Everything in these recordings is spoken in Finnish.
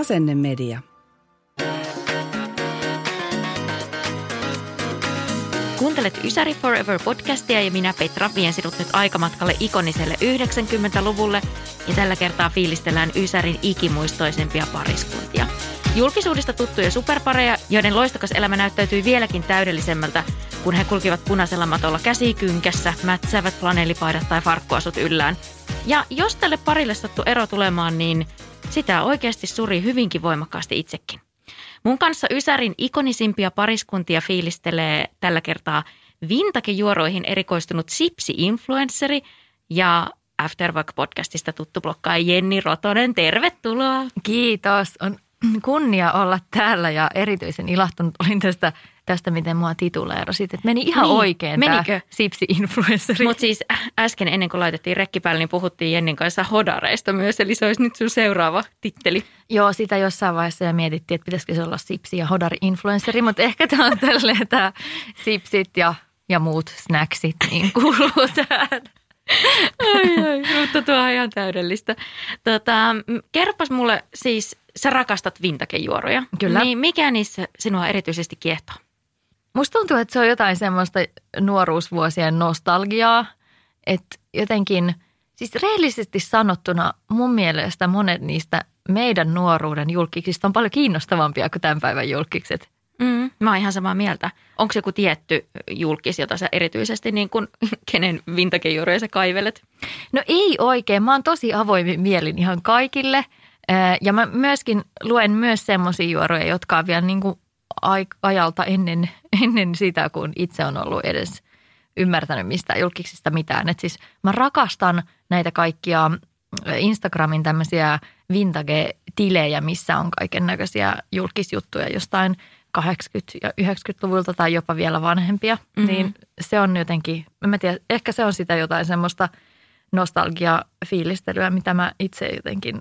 Asennemedia. Kuuntelet Ysäri Forever podcastia ja minä Petra vien sinut nyt aikamatkalle ikoniselle 90-luvulle ja tällä kertaa fiilistellään Ysärin ikimuistoisempia pariskuntia. Julkisuudesta tuttuja superpareja, joiden loistokas elämä näyttäytyi vieläkin täydellisemmältä, kun he kulkivat punaisella matolla käsikynkässä, mätsäävät flanellipaidat tai farkkuasut yllään. Ja jos tälle parille sattu ero tulemaan, niin sitä oikeasti suri hyvinkin voimakkaasti itsekin. Mun kanssa Ysärin ikonisimpia pariskuntia fiilistelee tällä kertaa vintakejuoroihin erikoistunut sipsi-influensseri ja Afterwork-podcastista tuttu blokkaaja Jenni Rotonen. Tervetuloa. Kiitos. On kunnia olla täällä ja erityisen ilahtunut olin tästä, tästä miten mua tituleerasit. Et meni ihan Niin, oikein menikö? tämä sipsi-influenssari. Mutta siis äsken ennen kuin laitettiin rekki päälle, niin puhuttiin Jennin kanssa hodareista myös, eli se olisi nyt sun seuraava titteli. Joo, sitä jossain vaiheessa ja mietittiin, että pitäisikö se olla sipsi- ja hodari-influenssari, mutta ehkä tämä on tälleen tämä sipsit ja, ja muut snacksit niin kuuluu tähän. Ai, ai, mutta tuo on ihan täydellistä. Tota, kerropas mulle siis, sä rakastat vintakejuoroja. Kyllä. Niin mikä niissä sinua erityisesti kiehtoo? Musta tuntuu, että se on jotain semmoista nuoruusvuosien nostalgiaa, että jotenkin, siis rehellisesti sanottuna mun mielestä monet niistä meidän nuoruuden julkiksista on paljon kiinnostavampia kuin tämän päivän julkikset. Mm, mä oon ihan samaa mieltä. Onko joku tietty julkis, jota sä erityisesti, niin kun, kenen vintakejuoroja sä kaivelet? No ei oikein, mä oon tosi avoimin mielin ihan kaikille. Ja mä myöskin luen myös semmoisia juoroja, jotka on vielä niin kuin ajalta ennen, ennen sitä, kun itse on ollut edes ymmärtänyt mistään julkiksista mitään. Et siis mä rakastan näitä kaikkia Instagramin tämmöisiä vintage-tilejä, missä on kaiken näköisiä julkisjuttuja jostain 80- ja 90-luvulta tai jopa vielä vanhempia. Mhm. Niin se on jotenkin, en mä tiedä, ehkä se on sitä jotain semmoista nostalgia-fiilistelyä, mitä mä itse jotenkin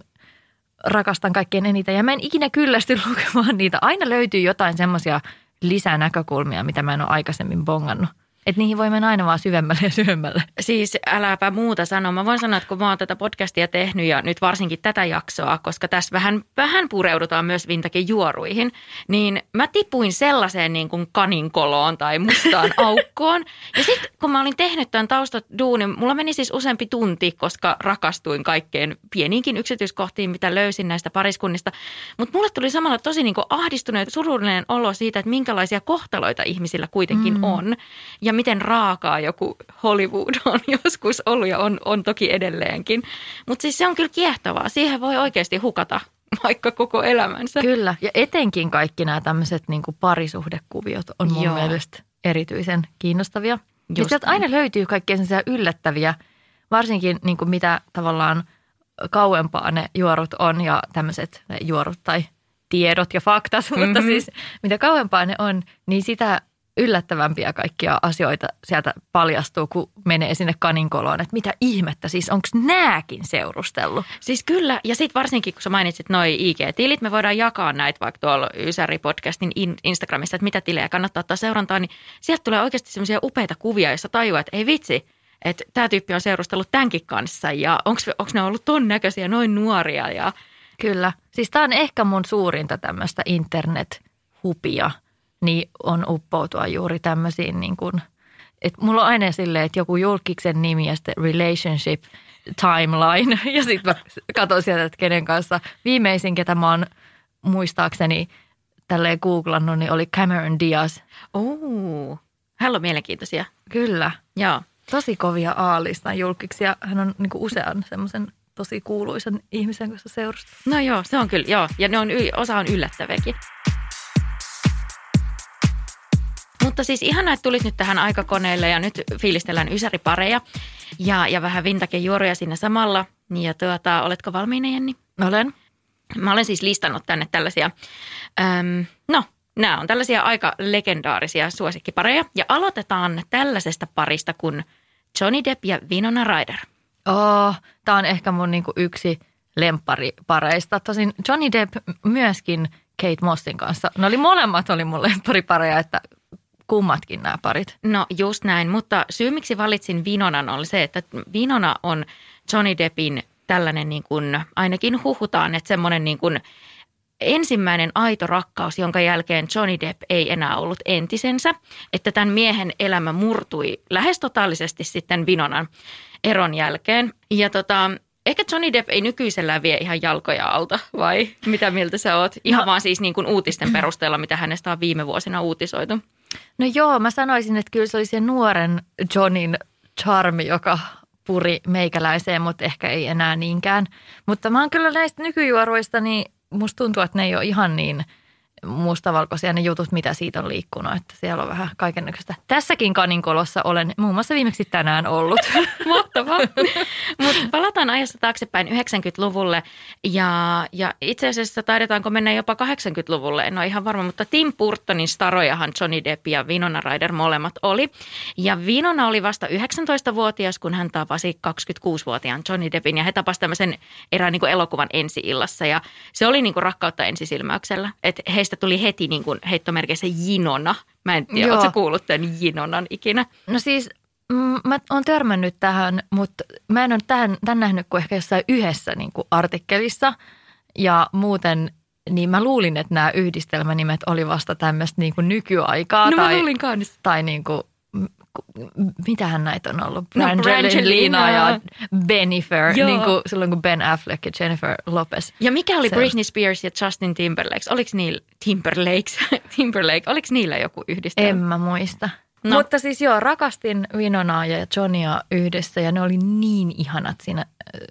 rakastan kaikkein eniten. Ja mä en ikinä kyllästy lukemaan niitä. Aina löytyy jotain semmoisia lisänäkökulmia, mitä mä en ole aikaisemmin bongannut. Että niihin voi mennä aina vaan syvemmälle ja syvemmälle. Siis äläpä muuta sanoa. Mä voin sanoa, että kun mä oon tätä podcastia tehnyt ja nyt varsinkin tätä jaksoa, koska tässä vähän, vähän pureudutaan myös vintakin juoruihin, niin mä tipuin sellaiseen niin kuin kaninkoloon tai mustaan aukkoon. Ja sitten kun mä olin tehnyt tämän taustaduunin, mulla meni siis useampi tunti, koska rakastuin kaikkeen pieniinkin yksityiskohtiin, mitä löysin näistä pariskunnista. Mutta mulle tuli samalla tosi niin ahdistunut ja surullinen olo siitä, että minkälaisia kohtaloita ihmisillä kuitenkin mm. on. Ja miten raakaa joku Hollywood on joskus ollut ja on, on toki edelleenkin. Mutta siis se on kyllä kiehtovaa. Siihen voi oikeasti hukata vaikka koko elämänsä. Kyllä, ja etenkin kaikki nämä tämmöiset niin parisuhdekuviot on mun. Joo. mielestä erityisen kiinnostavia. Ja sieltä aina löytyy kaikkea sellaisia yllättäviä, varsinkin niin kuin mitä tavallaan kauempaa ne juorut on ja tämmöiset juorut tai tiedot ja faktat, mm-hmm. mutta siis mitä kauempaa ne on, niin sitä yllättävämpiä kaikkia asioita sieltä paljastuu, kun menee sinne kaninkoloon, että mitä ihmettä, siis onko nääkin seurustellut? Siis kyllä, ja sitten varsinkin kun sä mainitsit noi IG-tilit, me voidaan jakaa näitä vaikka tuolla Ysäri-podcastin in- Instagramissa, että mitä tilejä kannattaa ottaa seurantaan, niin sieltä tulee oikeasti semmoisia upeita kuvia, joissa tajuaa, että ei vitsi, että tämä tyyppi on seurustellut tämänkin kanssa ja onko ne ollut ton näköisiä, noin nuoria ja Kyllä. Siis tämä on ehkä mun suurinta tämmöistä internet-hupia, niin on uppoutua juuri tämmöisiin niin kuin, että mulla on aina silleen, että joku julkiksen nimi ja sitten relationship timeline. Ja sitten mä katson sieltä, että kenen kanssa viimeisin, ketä mä oon muistaakseni tälleen googlannut, niin oli Cameron Diaz. Oo, hän on mielenkiintoisia. Kyllä. Joo. Tosi kovia A-listan julkiksi ja hän on niin kuin usean semmoisen tosi kuuluisen ihmisen kanssa seurustellut. No joo, se on kyllä, joo. Ja ne on, osa on yllättäviäkin. Mutta siis ihanaa, että tulit nyt tähän aikakoneelle ja nyt fiilistellään ysäripareja. Ja, ja vähän vintage-juoruja siinä samalla. Ja tuota, oletko valmiina, Jenni? Olen. Mä olen siis listannut tänne tällaisia, äm, no nämä on tällaisia aika legendaarisia suosikkipareja. Ja aloitetaan tällaisesta parista kuin Johnny Depp ja Winona Ryder. Oh, tämä on ehkä mun niinku yksi lempparipareista. Tosin Johnny Depp myöskin Kate Mossin kanssa. Ne oli molemmat oli mun lempparipareja, että kummatkin nämä parit. No just näin, mutta syy miksi valitsin Vinonan oli se, että Vinona on Johnny Deppin tällainen niin kuin, ainakin huhutaan, että semmoinen niin kuin ensimmäinen aito rakkaus, jonka jälkeen Johnny Depp ei enää ollut entisensä. Että tämän miehen elämä murtui lähes totaalisesti sitten Vinonan eron jälkeen. Ja tota, ehkä Johnny Depp ei nykyisellään vie ihan jalkoja alta, vai mitä mieltä sä oot? Ihan no. vaan siis niin kuin uutisten perusteella, mitä hänestä on viime vuosina uutisoitu. No joo, mä sanoisin, että kyllä se oli se nuoren Johnin charmi, joka puri meikäläiseen, mutta ehkä ei enää niinkään. Mutta mä oon kyllä näistä nykyjuoruista, niin musta tuntuu, että ne ei ole ihan niin – mustavalkoisia ne jutut, mitä siitä on liikkunut, että siellä on vähän kaiken näköistä. Tässäkin kaninkolossa olen muun muassa viimeksi tänään ollut. Mahtavaa. Mutta palataan ajassa taaksepäin 90-luvulle ja, ja itse asiassa taidetaanko mennä jopa 80-luvulle, en ole ihan varma, mutta Tim Burtonin starojahan Johnny Depp ja Winona Ryder molemmat oli. Ja Winona oli vasta 19-vuotias, kun hän tapasi 26-vuotiaan Johnny Deppin ja he tapasivat tämmöisen erään niin elokuvan ensi-illassa ja se oli niin kuin rakkautta ensisilmäyksellä. Että he heistä tuli heti niin kuin heittomerkeissä jinona. Mä en tiedä, oletko kuullut tämän jinonan ikinä? No siis mm, mä oon törmännyt tähän, mutta mä en ole tämän, tämän nähnyt kuin ehkä jossain yhdessä niin kuin artikkelissa. Ja muuten niin mä luulin, että nämä yhdistelmänimet oli vasta tämmöistä niin kuin nykyaikaa. No tai, mä luulin kanssa. Tai niin kuin mitähän näitä on ollut? No, Brangelina ja Benifer, niin kuin silloin kun Ben Affleck ja Jennifer Lopez. Ja mikä oli Britney Spears ja Justin Timberlake? Oliko niillä, Timberlake, Timberlake, oliko niillä joku yhdistelmä? En mä muista. No. Mutta siis joo, rakastin Winonaa ja Johnia yhdessä ja ne oli niin ihanat siinä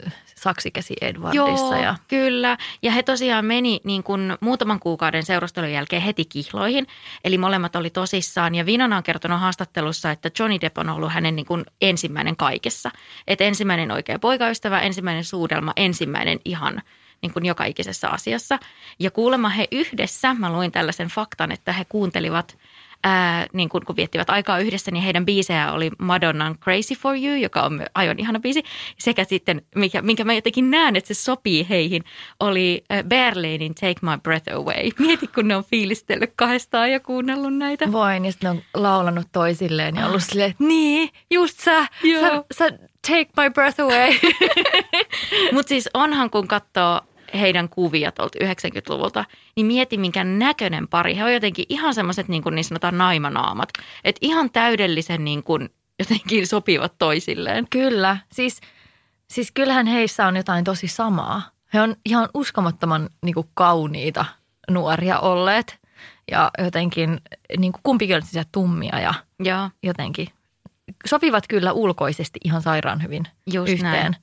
äh, saksikäsi Edwardissa. Joo, ja... kyllä. Ja he tosiaan meni niin kuin muutaman kuukauden seurustelun jälkeen heti kihloihin. Eli molemmat oli tosissaan. Ja Winona on kertonut haastattelussa, että Johnny Depp on ollut hänen niin kuin ensimmäinen kaikessa. Että ensimmäinen oikea poikaystävä, ensimmäinen suudelma, ensimmäinen ihan niin kuin joka ikisessä asiassa. Ja kuulemma he yhdessä, mä luin tällaisen faktan, että he kuuntelivat – ää, niin kun, kun viettivät aikaa yhdessä, niin heidän biisejä oli Madonnan Crazy for You, joka on aivan ihana biisi. Sekä sitten, mikä, minkä mä jotenkin näen, että se sopii heihin, oli Berlinin Take My Breath Away. Mieti, kun ne on fiilistellyt kahdestaan ja kuunnellut näitä. Voin, ja sitten ne on laulanut toisilleen ja ollut silleen, että niin, just sä, sä, sä take my breath away. Mutta siis onhan, kun katsoo heidän kuvia tuolta 90-luvulta, niin mieti minkä näköinen pari. He on jotenkin ihan semmoiset niin, kuin niin sanotaan naimanaamat. Että ihan täydellisen niin kuin jotenkin sopivat toisilleen. Kyllä. Siis, siis kyllähän heissä on jotain tosi samaa. He on ihan uskomattoman niin kuin kauniita nuoria olleet. Ja jotenkin niin kuin kumpikin on tummia ja, ja jotenkin sopivat kyllä ulkoisesti ihan sairaan hyvin Just yhteen. Näin.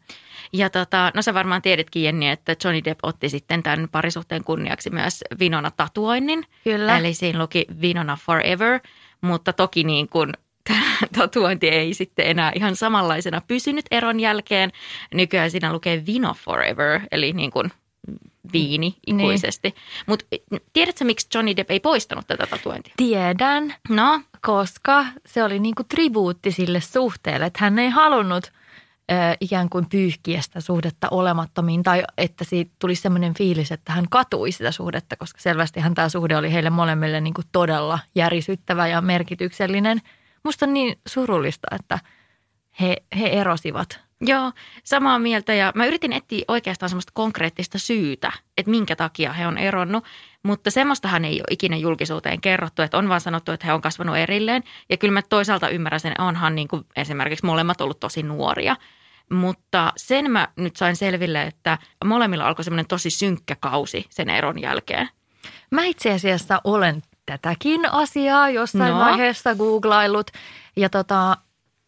Ja tota, no sä varmaan tiedetkin Jenni, että Johnny Depp otti sitten tämän parisuhteen kunniaksi myös Vinona-tatuoinnin. Kyllä. Eli siinä luki Vinona Forever, mutta toki niin kuin tatuointi ei sitten enää ihan samanlaisena pysynyt eron jälkeen. Nykyään siinä lukee Vino Forever, eli niin kuin viini niin. ikuisesti. Niin. Mutta tiedätkö, miksi Johnny Depp ei poistanut tätä tatuointia? Tiedän. No? Koska se oli niinku tribuutti sille suhteelle, että hän ei halunnut – ikään kuin pyyhkiä sitä suhdetta olemattomiin tai että siitä tuli semmoinen fiilis, että hän katui sitä suhdetta, koska selvästi hän tämä suhde oli heille molemmille niin kuin todella järisyttävä ja merkityksellinen. Musta on niin surullista, että he, he erosivat. Joo, samaa mieltä ja mä yritin etsiä oikeastaan semmoista konkreettista syytä, että minkä takia he on eronnut, mutta semmoistahan ei ole ikinä julkisuuteen kerrottu, että on vaan sanottu, että he on kasvanut erilleen ja kyllä mä toisaalta ymmärrän sen, onhan niin kuin esimerkiksi molemmat ollut tosi nuoria, mutta sen mä nyt sain selville, että molemmilla alkoi semmoinen tosi synkkä kausi sen eron jälkeen. Mä itse asiassa olen tätäkin asiaa jossain no. vaiheessa googlaillut ja tota,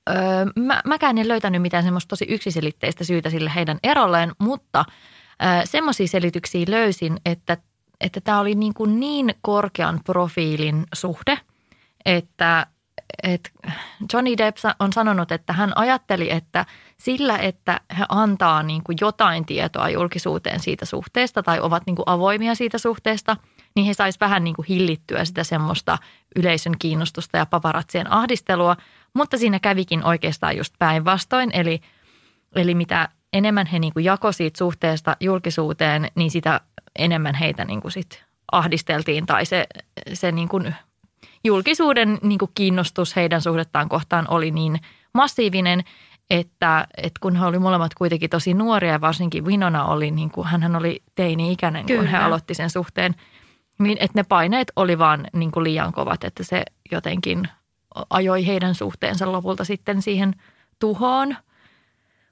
Öö, mä, mäkään en löytänyt mitään semmoista tosi yksiselitteistä syytä sille heidän erolleen, mutta öö, semmoisia selityksiä löysin, että että tämä oli niin, kuin niin korkean profiilin suhde, että että Johnny Depp on sanonut, että hän ajatteli, että sillä, että he antaa niin kuin jotain tietoa julkisuuteen siitä suhteesta tai ovat niin kuin avoimia siitä suhteesta, niin he sais vähän niin kuin hillittyä sitä semmoista yleisön kiinnostusta ja paparatsien ahdistelua, mutta siinä kävikin oikeastaan just päinvastoin, eli, eli mitä enemmän he niin kuin jako siitä suhteesta julkisuuteen, niin sitä enemmän heitä niin kuin sit ahdisteltiin tai se, se niin kuin julkisuuden niin kuin kiinnostus heidän suhdettaan kohtaan oli niin massiivinen, että, että kun he olivat molemmat kuitenkin tosi nuoria ja varsinkin Winona oli, niin kuin, hän oli teini-ikäinen, Kyllä. kun he aloitti sen suhteen, niin että ne paineet oli vaan niin kuin liian kovat, että se jotenkin ajoi heidän suhteensa lopulta sitten siihen tuhoon.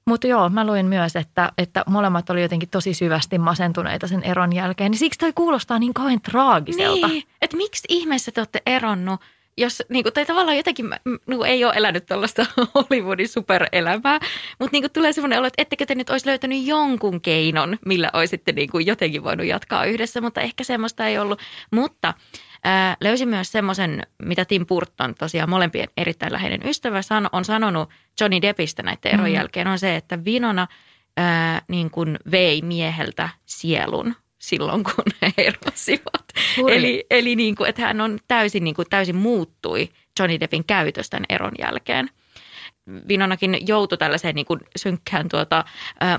Mutta joo, mä luin myös, että, että molemmat oli jotenkin tosi syvästi masentuneita sen eron jälkeen. Niin siksi toi kuulostaa niin kauhean traagiselta. Niin, että miksi ihmeessä te olette eronnut, jos niin kuin, tai tavallaan jotenkin niin ei ole elänyt tällaista Hollywoodin superelämää, mutta niin kuin, tulee semmoinen olo, että ettekö te nyt olisi löytänyt jonkun keinon, millä olisitte niin kuin, jotenkin voinut jatkaa yhdessä, mutta ehkä semmoista ei ollut. Mutta ää, löysin myös semmoisen, mitä Tim Burton, tosiaan molempien erittäin läheinen ystävä, on sanonut Johnny Deppistä näiden eron mm. jälkeen, on se, että Vinona ää, niin kuin vei mieheltä sielun silloin, kun he erosivat. Eli, eli niin kuin, että hän on täysin, niin kuin, täysin muuttui Johnny Deppin käytösten eron jälkeen. Vinonakin joutui tällaiseen niin kuin synkkään tuota,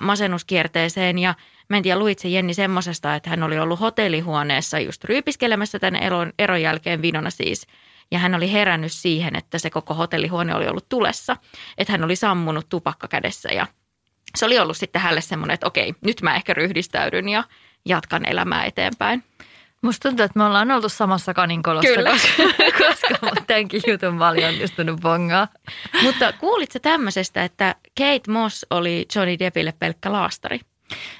masennuskierteeseen ja mä en tiedä, luit se Jenni semmosesta, että hän oli ollut hotellihuoneessa just ryypiskelemässä tämän eron, eron jälkeen Vinona siis. Ja hän oli herännyt siihen, että se koko hotellihuone oli ollut tulessa. Että hän oli sammunut tupakka kädessä ja se oli ollut sitten hänelle semmoinen, että okei, nyt mä ehkä ryhdistäydyn ja jatkan elämää eteenpäin. Musta tuntuu, että me ollaan oltu samassa kaninkolossa, Kyllä. koska, koska tämänkin jutun mä olin onnistunut bongaa. Mutta kuulitko tämmöisestä, että Kate Moss oli Johnny Deppille pelkkä laastari?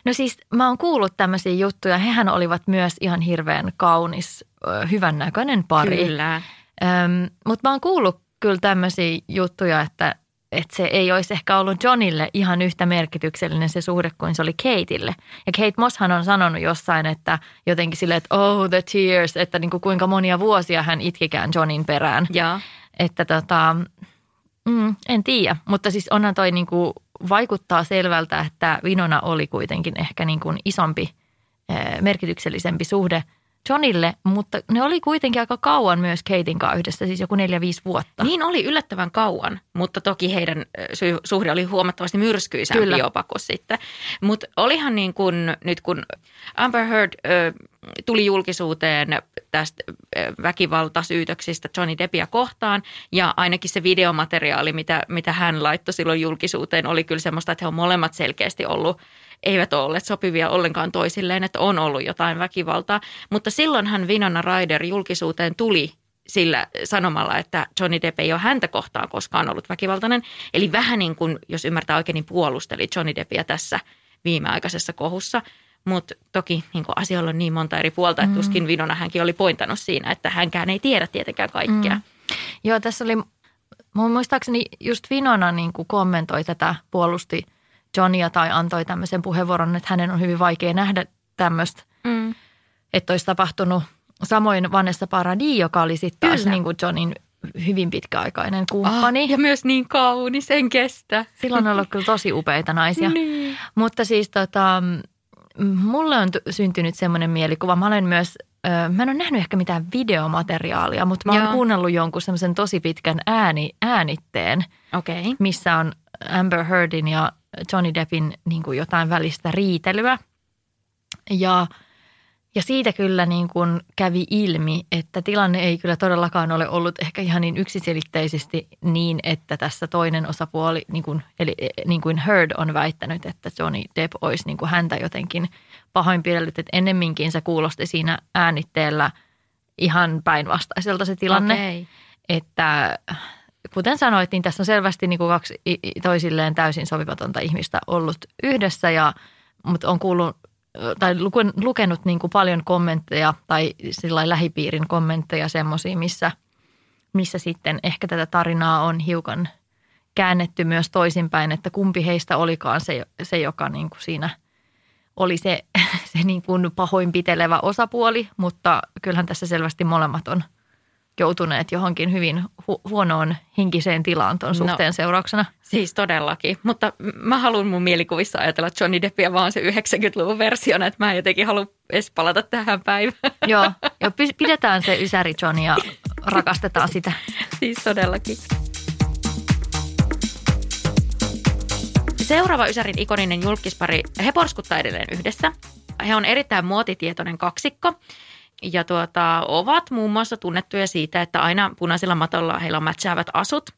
No siis mä oon kuullut tämmöisiä juttuja. Hehän olivat myös ihan hirveän kaunis, hyvännäköinen pari. Kyllä. Öm, mutta mä oon kuullut kyllä tämmöisiä juttuja, että että se ei olisi ehkä ollut Johnille ihan yhtä merkityksellinen se suhde kuin se oli Kateille. Ja Kate Mosshan on sanonut jossain, että jotenkin silleen, että oh the tears, että niin kuin kuinka monia vuosia hän itkikään Johnin perään. Ja. Että tota, mm, en tiedä, mutta siis onhan toi niin kuin vaikuttaa selvältä, että Vinona oli kuitenkin ehkä niin kuin isompi, merkityksellisempi suhde – Johnille, mutta ne oli kuitenkin aika kauan myös Katein kanssa yhdessä, siis joku neljä, viisi vuotta. Niin oli yllättävän kauan, mutta toki heidän suhde oli huomattavasti myrskyisempi Kyllä. jopa kuin sitten. Mutta olihan niin kuin nyt kun Amber Heard ö, tuli julkisuuteen tästä väkivaltasyytöksistä Johnny Deppia kohtaan ja ainakin se videomateriaali, mitä, mitä hän laittoi silloin julkisuuteen, oli kyllä semmoista, että he on molemmat selkeästi ollut – eivät ole olleet sopivia ollenkaan toisilleen, että on ollut jotain väkivaltaa. Mutta silloinhan Vinona Ryder julkisuuteen tuli sillä sanomalla, että Johnny Depp ei ole häntä kohtaan koskaan ollut väkivaltainen. Eli vähän niin kuin, jos ymmärtää oikein, niin puolusteli Johnny Deppia tässä viimeaikaisessa kohussa. Mutta toki niin asioilla on niin monta eri puolta, että mm. tuskin Vinona hänkin oli pointannut siinä, että hänkään ei tiedä tietenkään kaikkea. Mm. Joo, tässä oli, mun muistaakseni just Vinona niin kuin kommentoi tätä, puolusti – Johnia tai antoi tämmöisen puheenvuoron, että hänen on hyvin vaikea nähdä tämmöistä, mm. että olisi tapahtunut. Samoin Vanessa Paradis, joka oli sitten taas niin kuin Johnin hyvin pitkäaikainen kumppani. Ah, ja myös niin kaunis, en kestä. Silloin on ollut kyllä tosi upeita naisia. niin. Mutta siis tota, mulle on syntynyt semmoinen mielikuva. Mä olen myös, mä en ole nähnyt ehkä mitään videomateriaalia, mutta mä oon kuunnellut jonkun semmoisen tosi pitkän ääni, äänitteen, okay. missä on Amber Heardin ja Johnny Deppin niin kuin jotain välistä riitelyä. Ja, ja siitä kyllä niin kuin kävi ilmi, että tilanne ei kyllä todellakaan ole ollut ehkä ihan niin yksiselitteisesti niin, että tässä toinen osapuoli, niin kuin, eli niin kuin Heard on väittänyt, että Johnny Depp olisi niin kuin häntä jotenkin pahoinpidellyt, että ennemminkin se kuulosti siinä äänitteellä ihan päinvastaiselta se tilanne. Okay. Että kuten sanoit, niin tässä on selvästi niin kuin kaksi toisilleen täysin sopivatonta ihmistä ollut yhdessä, ja, mutta on kuullut tai lukenut niin kuin paljon kommentteja tai sillä lähipiirin kommentteja semmoisia, missä, missä sitten ehkä tätä tarinaa on hiukan käännetty myös toisinpäin, että kumpi heistä olikaan se, se joka niin kuin siinä oli se, se niin kuin pahoinpitelevä osapuoli, mutta kyllähän tässä selvästi molemmat on – joutuneet johonkin hyvin hu- huonoon henkiseen tilaan tuon suhteen no, seurauksena. Siis todellakin, mutta mä haluan mun mielikuvissa ajatella Johnny Deppia vaan se 90-luvun versiona, että mä en jotenkin halua edes palata tähän päivään. Joo, jo, pidetään se Ysäri Johnny ja rakastetaan sitä. siis todellakin. Seuraava Ysärin ikoninen julkispari, he porskuttaa edelleen yhdessä. He on erittäin muotitietoinen kaksikko ja tuota, ovat muun muassa tunnettuja siitä, että aina punaisilla matolla heillä on mätsäävät asut,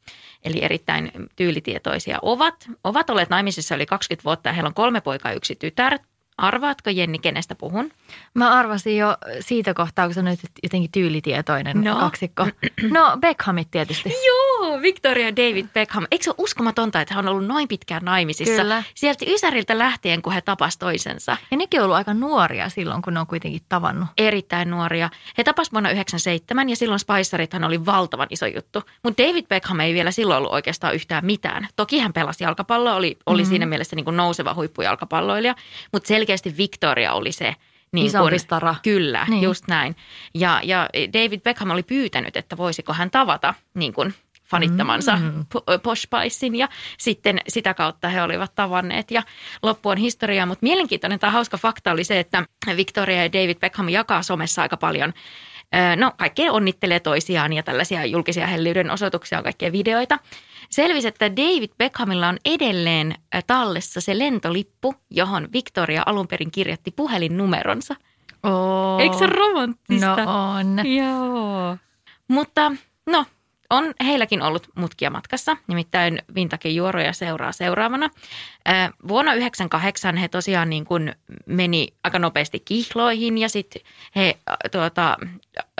eli erittäin tyylitietoisia ovat. Ovat olleet naimisissa yli 20 vuotta ja heillä on kolme poikaa yksi tytär. Arvaatko Jenni, kenestä puhun? Mä arvasin jo siitä kohtaa, kun sanoit, jotenkin tyylitietoinen no. kaksikko. No Beckhamit tietysti. Joo, Victoria ja David Beckham. Eikö se ole uskomatonta, että hän on ollut noin pitkään naimisissa? Kyllä. Sieltä Ysäriltä lähtien, kun he tapas toisensa. Ja nekin on ollut aika nuoria silloin, kun ne on kuitenkin tavannut. Erittäin nuoria. He tapas vuonna 1997 ja silloin Spicerithan oli valtavan iso juttu. Mutta David Beckham ei vielä silloin ollut oikeastaan yhtään mitään. Toki hän pelasi jalkapalloa, oli, oli mm-hmm. siinä mielessä niin kuin nouseva huippujalkapalloilija. Mutta selkeästi Victoria oli se niin Isompi kun, stara. Kyllä, niin. just näin. Ja, ja David Beckham oli pyytänyt, että voisiko hän tavata niin kuin fanittamansa mm. Posh Spicein ja sitten sitä kautta he olivat tavanneet ja loppu on historiaa. Mutta mielenkiintoinen tai hauska fakta oli se, että Victoria ja David Beckham jakaa somessa aika paljon No, kaikkea onnittelee toisiaan ja tällaisia julkisia hellyyden osoituksia on kaikkia videoita. Selvisi, että David Beckhamilla on edelleen tallessa se lentolippu, johon Victoria alun perin kirjoitti puhelinnumeronsa. Oh. Eikö se romanttista? No on. Joo. Mutta no, on heilläkin ollut mutkia matkassa, nimittäin Vintakin juoroja seuraa seuraavana. Vuonna 1998 he tosiaan niin kuin meni aika nopeasti kihloihin ja sitten he tuota,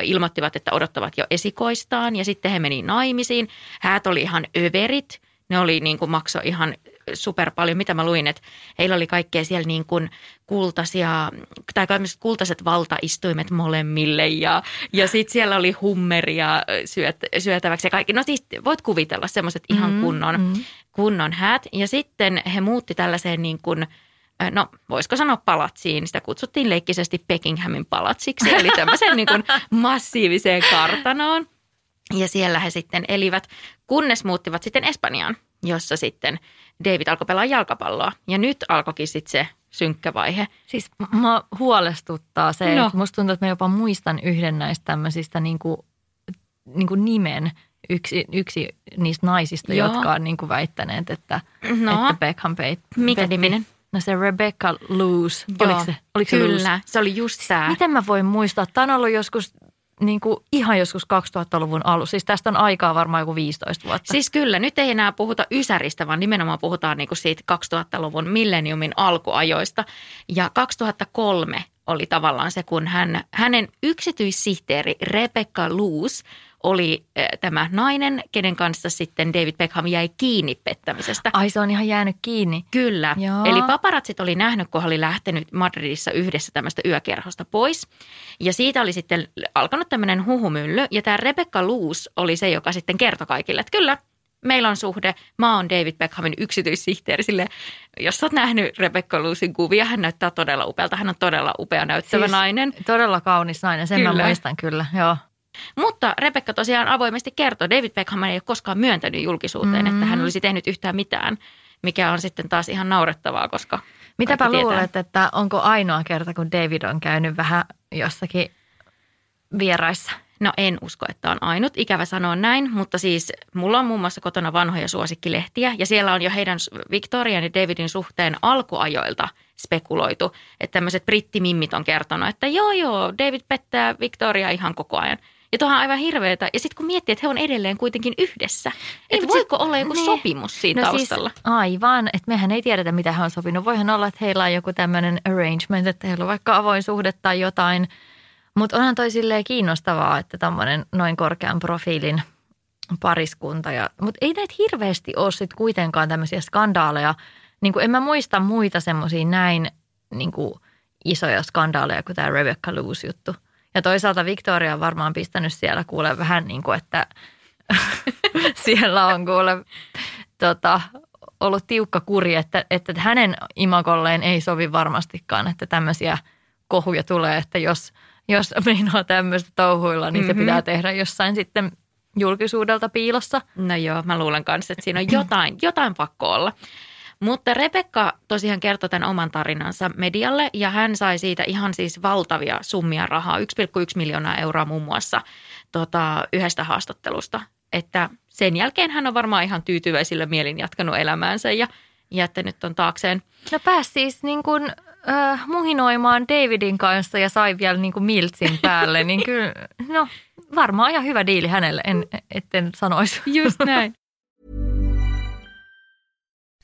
ilmoittivat, että odottavat jo esikoistaan ja sitten he meni naimisiin. Häät oli ihan överit, ne oli niin kuin makso ihan super paljon, mitä mä luin, että heillä oli kaikkea siellä niin kuin kultaisia, tai kultaiset valtaistuimet molemmille ja, ja sitten siellä oli hummeria syöt, syötäväksi ja kaikki. No siis voit kuvitella semmoiset ihan mm, kunnon, mm. kunnon häät. Ja sitten he muutti tällaiseen niin kuin, no voisiko sanoa palatsiin, sitä kutsuttiin leikkisesti Peckinghamin palatsiksi, eli tämmöiseen niin kuin massiiviseen kartanoon. Ja siellä he sitten elivät, kunnes muuttivat sitten Espanjaan, jossa sitten David alkoi pelaa jalkapalloa. Ja nyt alkoikin sitten se synkkä vaihe. Siis mä huolestuttaa se, no. että musta tuntuu, että mä jopa muistan yhden näistä tämmöisistä niin kuin, niin kuin nimen yksi, yksi niistä naisista, Joo. jotka on niin kuin väittäneet, että, no. että Beckham peit. Mikä niminen? No se Rebecca Loose. Oliko se, oliko se Kyllä, Loose? se oli just tämä. Miten mä voin muistaa? Tämä on ollut joskus niin kuin ihan joskus 2000-luvun alussa. Siis tästä on aikaa varmaan joku 15 vuotta. Siis kyllä, nyt ei enää puhuta Ysäristä, vaan nimenomaan puhutaan niin kuin siitä 2000-luvun millenniumin alkuajoista. Ja 2003 oli tavallaan se, kun hän, hänen yksityissihteeri Rebecca Loose oli tämä nainen, kenen kanssa sitten David Beckham jäi kiinni pettämisestä. Ai se on ihan jäänyt kiinni. Kyllä. Joo. Eli paparatsit oli nähnyt, kun oli lähtenyt Madridissa yhdessä tämmöistä yökerhosta pois. Ja siitä oli sitten alkanut tämmöinen huhumylly. Ja tämä Rebecca Loose oli se, joka sitten kertoi kaikille, että kyllä, meillä on suhde. Mä oon David Beckhamin yksityissihteeri. Sille, jos oot nähnyt Rebecca Loosin kuvia, hän näyttää todella upealta. Hän on todella upea näyttävä siis nainen. Todella kaunis nainen, sen kyllä. mä muistan kyllä, joo. Mutta Rebecca tosiaan avoimesti kertoi, David Beckham ei ole koskaan myöntänyt julkisuuteen, mm-hmm. että hän mm. olisi tehnyt yhtään mitään, mikä on sitten taas ihan naurettavaa, koska Mitäpä luulet, että onko ainoa kerta, kun David on käynyt vähän jossakin vieraissa? No en usko, että on ainut. Ikävä sanoa näin, mutta siis mulla on muun muassa kotona vanhoja suosikkilehtiä ja siellä on jo heidän Victorian ja Davidin suhteen alkuajoilta spekuloitu, että tämmöiset brittimimmit on kertonut, että joo joo, David pettää Victoria ihan koko ajan – ja tuohan on aivan hirveetä. Ja sitten kun miettii, että he on edelleen kuitenkin yhdessä, että niin, voiko sit, olla joku ne. sopimus siinä no siis taustalla? Siis, aivan, että mehän ei tiedetä, mitä he on sopinut. Voihan olla, että heillä on joku tämmöinen arrangement, että heillä on vaikka avoin suhde tai jotain. Mutta onhan toi silleen kiinnostavaa, että tämmöinen noin korkean profiilin pariskunta. Mutta ei näitä hirveästi ole sitten kuitenkaan tämmöisiä skandaaleja. Niin en mä muista muita semmoisia näin niin kuin isoja skandaaleja kuin tämä Rebecca Loose-juttu – ja toisaalta Victoria on varmaan pistänyt siellä kuule vähän niin kuin, että siellä on kuule tota, ollut tiukka kuri, että, että hänen imakolleen ei sovi varmastikaan, että tämmöisiä kohuja tulee, että jos, jos meinaa tämmöistä touhuilla, niin mm-hmm. se pitää tehdä jossain sitten julkisuudelta piilossa. No joo, mä luulen kanssa, että siinä on jotain, jotain pakko olla. Mutta Rebekka tosiaan kertoi tämän oman tarinansa medialle ja hän sai siitä ihan siis valtavia summia rahaa, 1,1 miljoonaa euroa muun muassa tota, yhdestä haastattelusta. Että sen jälkeen hän on varmaan ihan tyytyväisillä mielin jatkanut elämäänsä ja jättänyt on taakseen. No pääsi siis niin kuin, äh, muhinoimaan Davidin kanssa ja sai vielä niin kuin miltsin päälle, niin kyllä, no varmaan ihan hyvä diili hänelle, en, etten sanoisi. Just näin.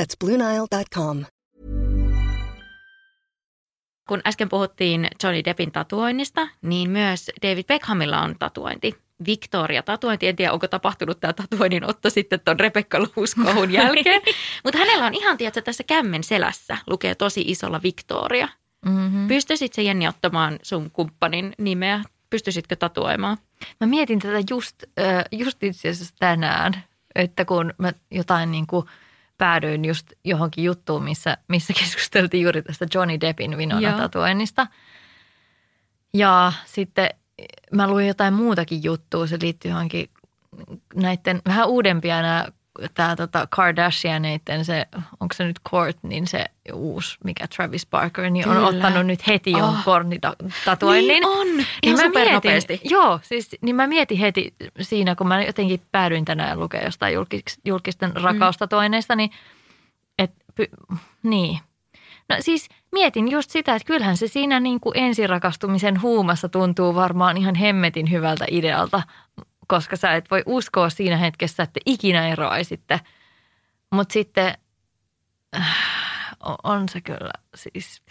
That's BlueNile.com. Kun äsken puhuttiin Johnny Deppin tatuoinnista, niin myös David Beckhamilla on tatuointi. Victoria-tatuointi. En tiedä, onko tapahtunut tämä tatuoinnin otto sitten tuon Rebecca Louskohun jälkeen. Mutta hänellä on ihan, tiedätkö, tässä kämmen selässä lukee tosi isolla Victoria. Mm-hmm. Pystyisit se Jenni ottamaan sun kumppanin nimeä? Pystyisitkö tatuoimaan? Mä mietin tätä just, just itse asiassa tänään, että kun mä jotain niin kuin päädyin just johonkin juttuun, missä, missä keskusteltiin juuri tästä Johnny Deppin Winona-tatuoinnista. Ja sitten mä luin jotain muutakin juttua, se liittyy johonkin näiden vähän uudempia nämä tämä tota Kardashianeiden se, onko se nyt Court, niin se uusi, mikä Travis Barker, niin Kyllä. on ottanut nyt heti oh. pornitatuoinnin. Niin on, niin mä mietin, Joo, siis niin mä mietin heti siinä, kun mä jotenkin päädyin tänään lukemaan jostain julkisten mm. niin et, py, niin. No siis mietin just sitä, että kyllähän se siinä niin kuin ensirakastumisen huumassa tuntuu varmaan ihan hemmetin hyvältä idealta, koska sä et voi uskoa siinä hetkessä, että ikinä eroaisitte. Mutta sitten äh, on se kyllä siis,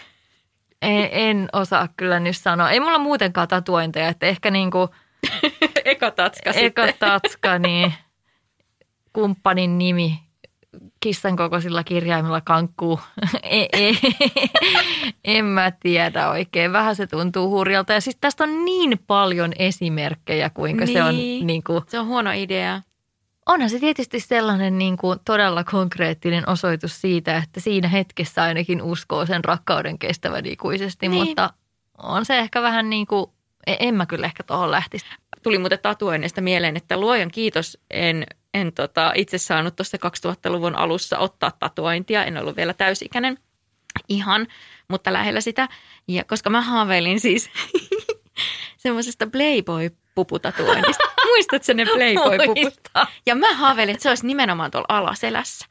en, en osaa kyllä nyt sanoa. Ei mulla muutenkaan tatuointeja, että ehkä niin kuin Eka tatska Eka tatska, niin kumppanin nimi kissan kokoisilla kirjaimilla kankkuu. e, e, en mä tiedä oikein. Vähän se tuntuu hurjalta. Ja siis tästä on niin paljon esimerkkejä, kuinka niin. se on niin, niin kuin, Se on huono idea. Onhan se tietysti sellainen niin kuin todella konkreettinen osoitus siitä, että siinä hetkessä ainakin uskoo sen rakkauden kestävän ikuisesti, niin. mutta on se ehkä vähän niin kuin, e, en mä kyllä ehkä tuohon lähtisi. Tuli muuten tatuoinnista mieleen, että luojan kiitos en en tota, itse saanut tuossa 2000-luvun alussa ottaa tatuointia. En ollut vielä täysikäinen ihan, mutta lähellä sitä. Ja koska mä haaveilin siis semmoisesta Playboy-puputatuoinnista. Muistatko ne Playboy-puput? Ja mä haaveilin, että se olisi nimenomaan tuolla alaselässä.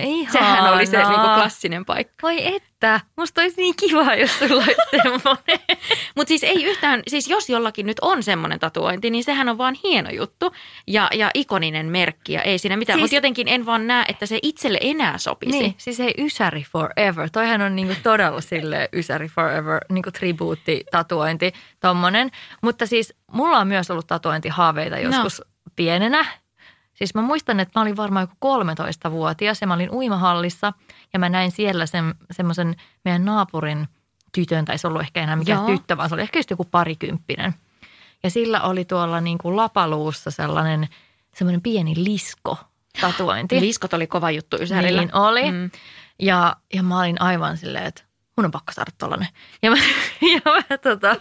Ihanaa. Sehän oli se niin kuin klassinen paikka. Voi että, musta olisi niin kiva, jos sulla olisi semmoinen. Mutta siis ei yhtään, siis jos jollakin nyt on semmoinen tatuointi, niin sehän on vaan hieno juttu ja, ja ikoninen merkki ja ei siinä mitään. Siis, Mutta jotenkin en vaan näe, että se itselle enää sopisi. Niin, siis ei Ysäri Forever. Toihan on niinku todella sille Ysäri Forever niinku tribuutti, tatuointi, tommonen. Mutta siis mulla on myös ollut tatuointihaaveita no. joskus no. pienenä Siis mä muistan, että mä olin varmaan joku 13-vuotias ja mä olin uimahallissa ja mä näin siellä sen, semmoisen meidän naapurin tytön, tai se ollut ehkä enää mikään Joo. tyttö, vaan se oli ehkä just joku parikymppinen. Ja sillä oli tuolla niin kuin lapaluussa sellainen semmoinen pieni lisko tatuointi. Liskot oli kova juttu Ysärillä. Niin oli. Mm. Ja, ja mä olin aivan silleen, että mun on pakko saada tollanen. Ja mä, ja mä tota,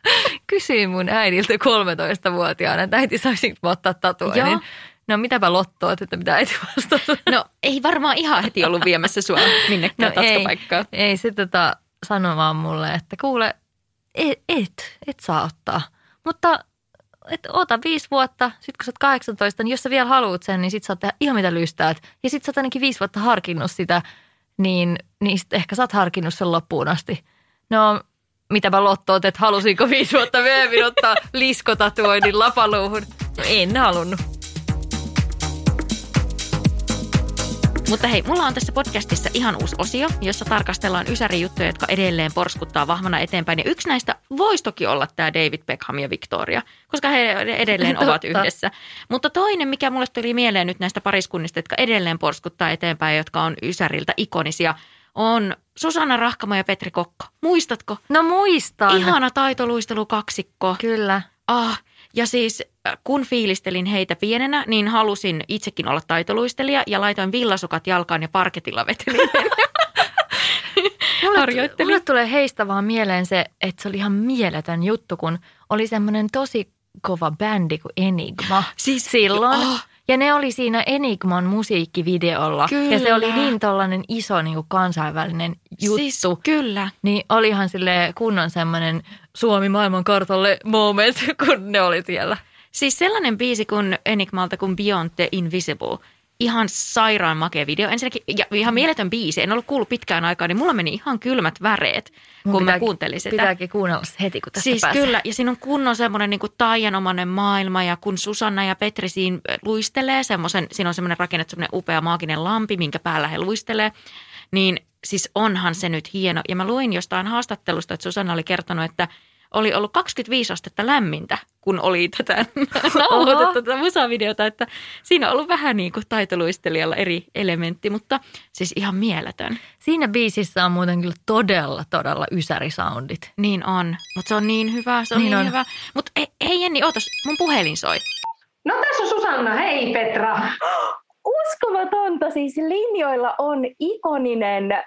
kysyin mun äidiltä 13-vuotiaana, että äiti saisinko ottaa tatuoinnin. Joo. No mitäpä lottoa, että mitä äiti vastata? No ei varmaan ihan heti ollut viemässä sua minnekään no, ei, ei se tota, sano vaan mulle, että kuule, et, et, et saa ottaa. Mutta että ota viisi vuotta, sitten kun sä oot 18, niin jos sä vielä haluat sen, niin sit sä oot tehdä ihan mitä lystäät. Ja sit sä oot ainakin viisi vuotta harkinnut sitä, niin, niin sit ehkä sä oot harkinnut sen loppuun asti. No, mitäpä lottoot, että halusinko viisi vuotta myöhemmin ottaa liskotatuoinnin lapaluuhun. No en halunnut. Mutta hei, mulla on tässä podcastissa ihan uusi osio, jossa tarkastellaan ysärijuttuja, jotka edelleen porskuttaa vahvana eteenpäin. Ja yksi näistä voisi toki olla tämä David Beckham ja Victoria, koska he edelleen ovat yhdessä. Mutta toinen, mikä mulle tuli mieleen nyt näistä pariskunnista, jotka edelleen porskuttaa eteenpäin, jotka on ysäriltä ikonisia, on Susanna Rahkamo ja Petri Kokko. Muistatko? No muistan. Ihana taitoluistelu kaksikko. Kyllä. Ah, ja siis kun fiilistelin heitä pienenä, niin halusin itsekin olla taitoluistelija ja laitoin villasukat jalkaan ja parketilla vetelin. mulle, mulle tulee heistä vaan mieleen se, että se oli ihan mieletön juttu, kun oli semmoinen tosi kova bändi kuin Enigma. Siis silloin. Oh. Ja ne oli siinä Enigman musiikkivideolla. Kyllä. Ja se oli niin tollainen iso niin kuin kansainvälinen juttu. Siis kyllä. Niin olihan sille kunnon semmoinen Suomi maailmankartalle moment, kun ne oli siellä. Siis sellainen biisi kuin Enigmalta kuin Beyond the Invisible. Ihan sairaan makea video. Ensinnäkin, ja ihan mieletön biisi. En ollut kuullut pitkään aikaa, niin mulla meni ihan kylmät väreet, Mun kun mä pitääkin- kuuntelin sitä. Pitääkin kuunnella se heti, kun tästä Siis pääsee. kyllä, ja siinä on kunnon semmoinen niin kuin taianomainen maailma, ja kun Susanna ja Petri siinä luistelee, semmoisen, siinä on semmoinen rakennettu semmoinen upea maaginen lampi, minkä päällä he luistelee, niin siis onhan se nyt hieno. Ja mä luin jostain haastattelusta, että Susanna oli kertonut, että oli ollut 25 astetta lämmintä, kun oli tätä nauhoitettu tätä musavideota, että siinä on ollut vähän niin kuin taitoluistelijalla eri elementti, mutta siis ihan mieletön. Siinä biisissä on muuten kyllä todella, todella ysärisoundit. Niin on, mutta se on niin hyvä, se on Niin niin, on. hyvä. Mutta hei, hei Jenni, ootas, mun puhelin soi. No tässä on Susanna, hei Petra. Uskomatonta, siis linjoilla on ikoninen äh,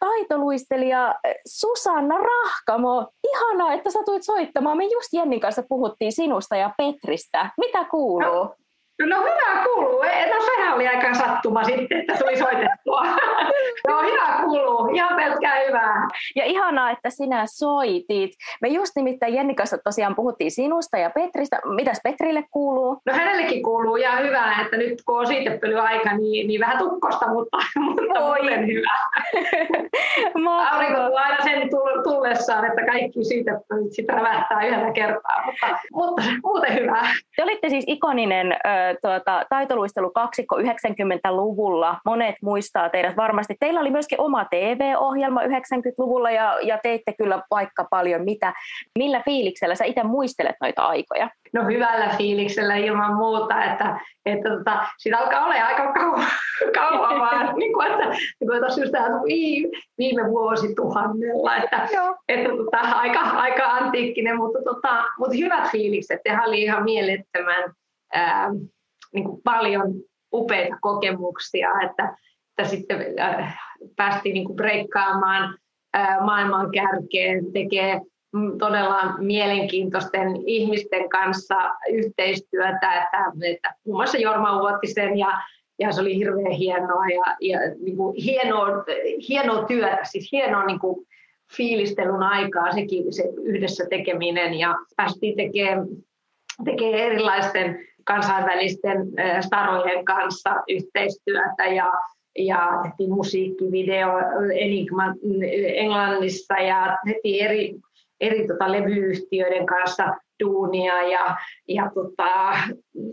taitoluistelija Susanna Rahkamo. Ihanaa, että sä tulit soittamaan. Me just Jennin kanssa puhuttiin sinusta ja Petristä. Mitä kuuluu? No hyvä kuuluu. No sehän oli aika sattuma sitten, että tuli soitettua. no hyvä kuuluu. Ihan pelkkää hyvää. Ja ihanaa, että sinä soitit. Me just nimittäin Jennin kanssa tosiaan puhuttiin sinusta ja Petristä. Mitäs Petrille kuuluu? No hänellekin kuuluu ihan hyvää, että nyt kun on siitepölyaika, niin, niin vähän tukkosta, mutta, mutta muuten hyvä. Aurinko aina sen tull- tullessaan, että kaikki siitepölyt sitten rävähtää yhdellä kertaa, mutta, mutta muuten hyvää. Te olitte siis ikoninen ö, tuota, taitoluistelu kaksikko 90-luvulla. Monet muistaa teidät varmasti. Teillä oli myöskin oma TV-ohjelma 90-luvulla ja, ja teitte kyllä vaikka paljon mitä. Millä fiiliksellä sä itse muistelet noita aikoja? No hyvällä fiiliksellä ilman muuta, että, että tota, siitä alkaa olla aika kauan, kauan vaan, niin kuin, että, niin kuin just tähän viime, vuosituhannella, että, Joo. että tota, aika, aika antiikkinen, mutta, tota, mutta hyvät fiilikset, ja oli ihan mielettömän ää, niin kuin paljon upeita kokemuksia, että, että sitten äh, päästiin niin kuin breikkaamaan äh, maailman kärkeen, tekee todella mielenkiintoisten ihmisten kanssa yhteistyötä, että, että muun muassa Jorma Uotisen ja, ja se oli hirveän hienoa ja, ja niin kuin hienoa, hienoa työtä, siis hienoa niin kuin fiilistelun aikaa sekin se yhdessä tekeminen ja päästiin tekemään tekee erilaisten kansainvälisten starojen kanssa yhteistyötä ja, ja tehtiin musiikkivideo Enigma mm, Englannissa ja tehtiin eri, eri tota, levyyhtiöiden kanssa duunia ja, ja tota,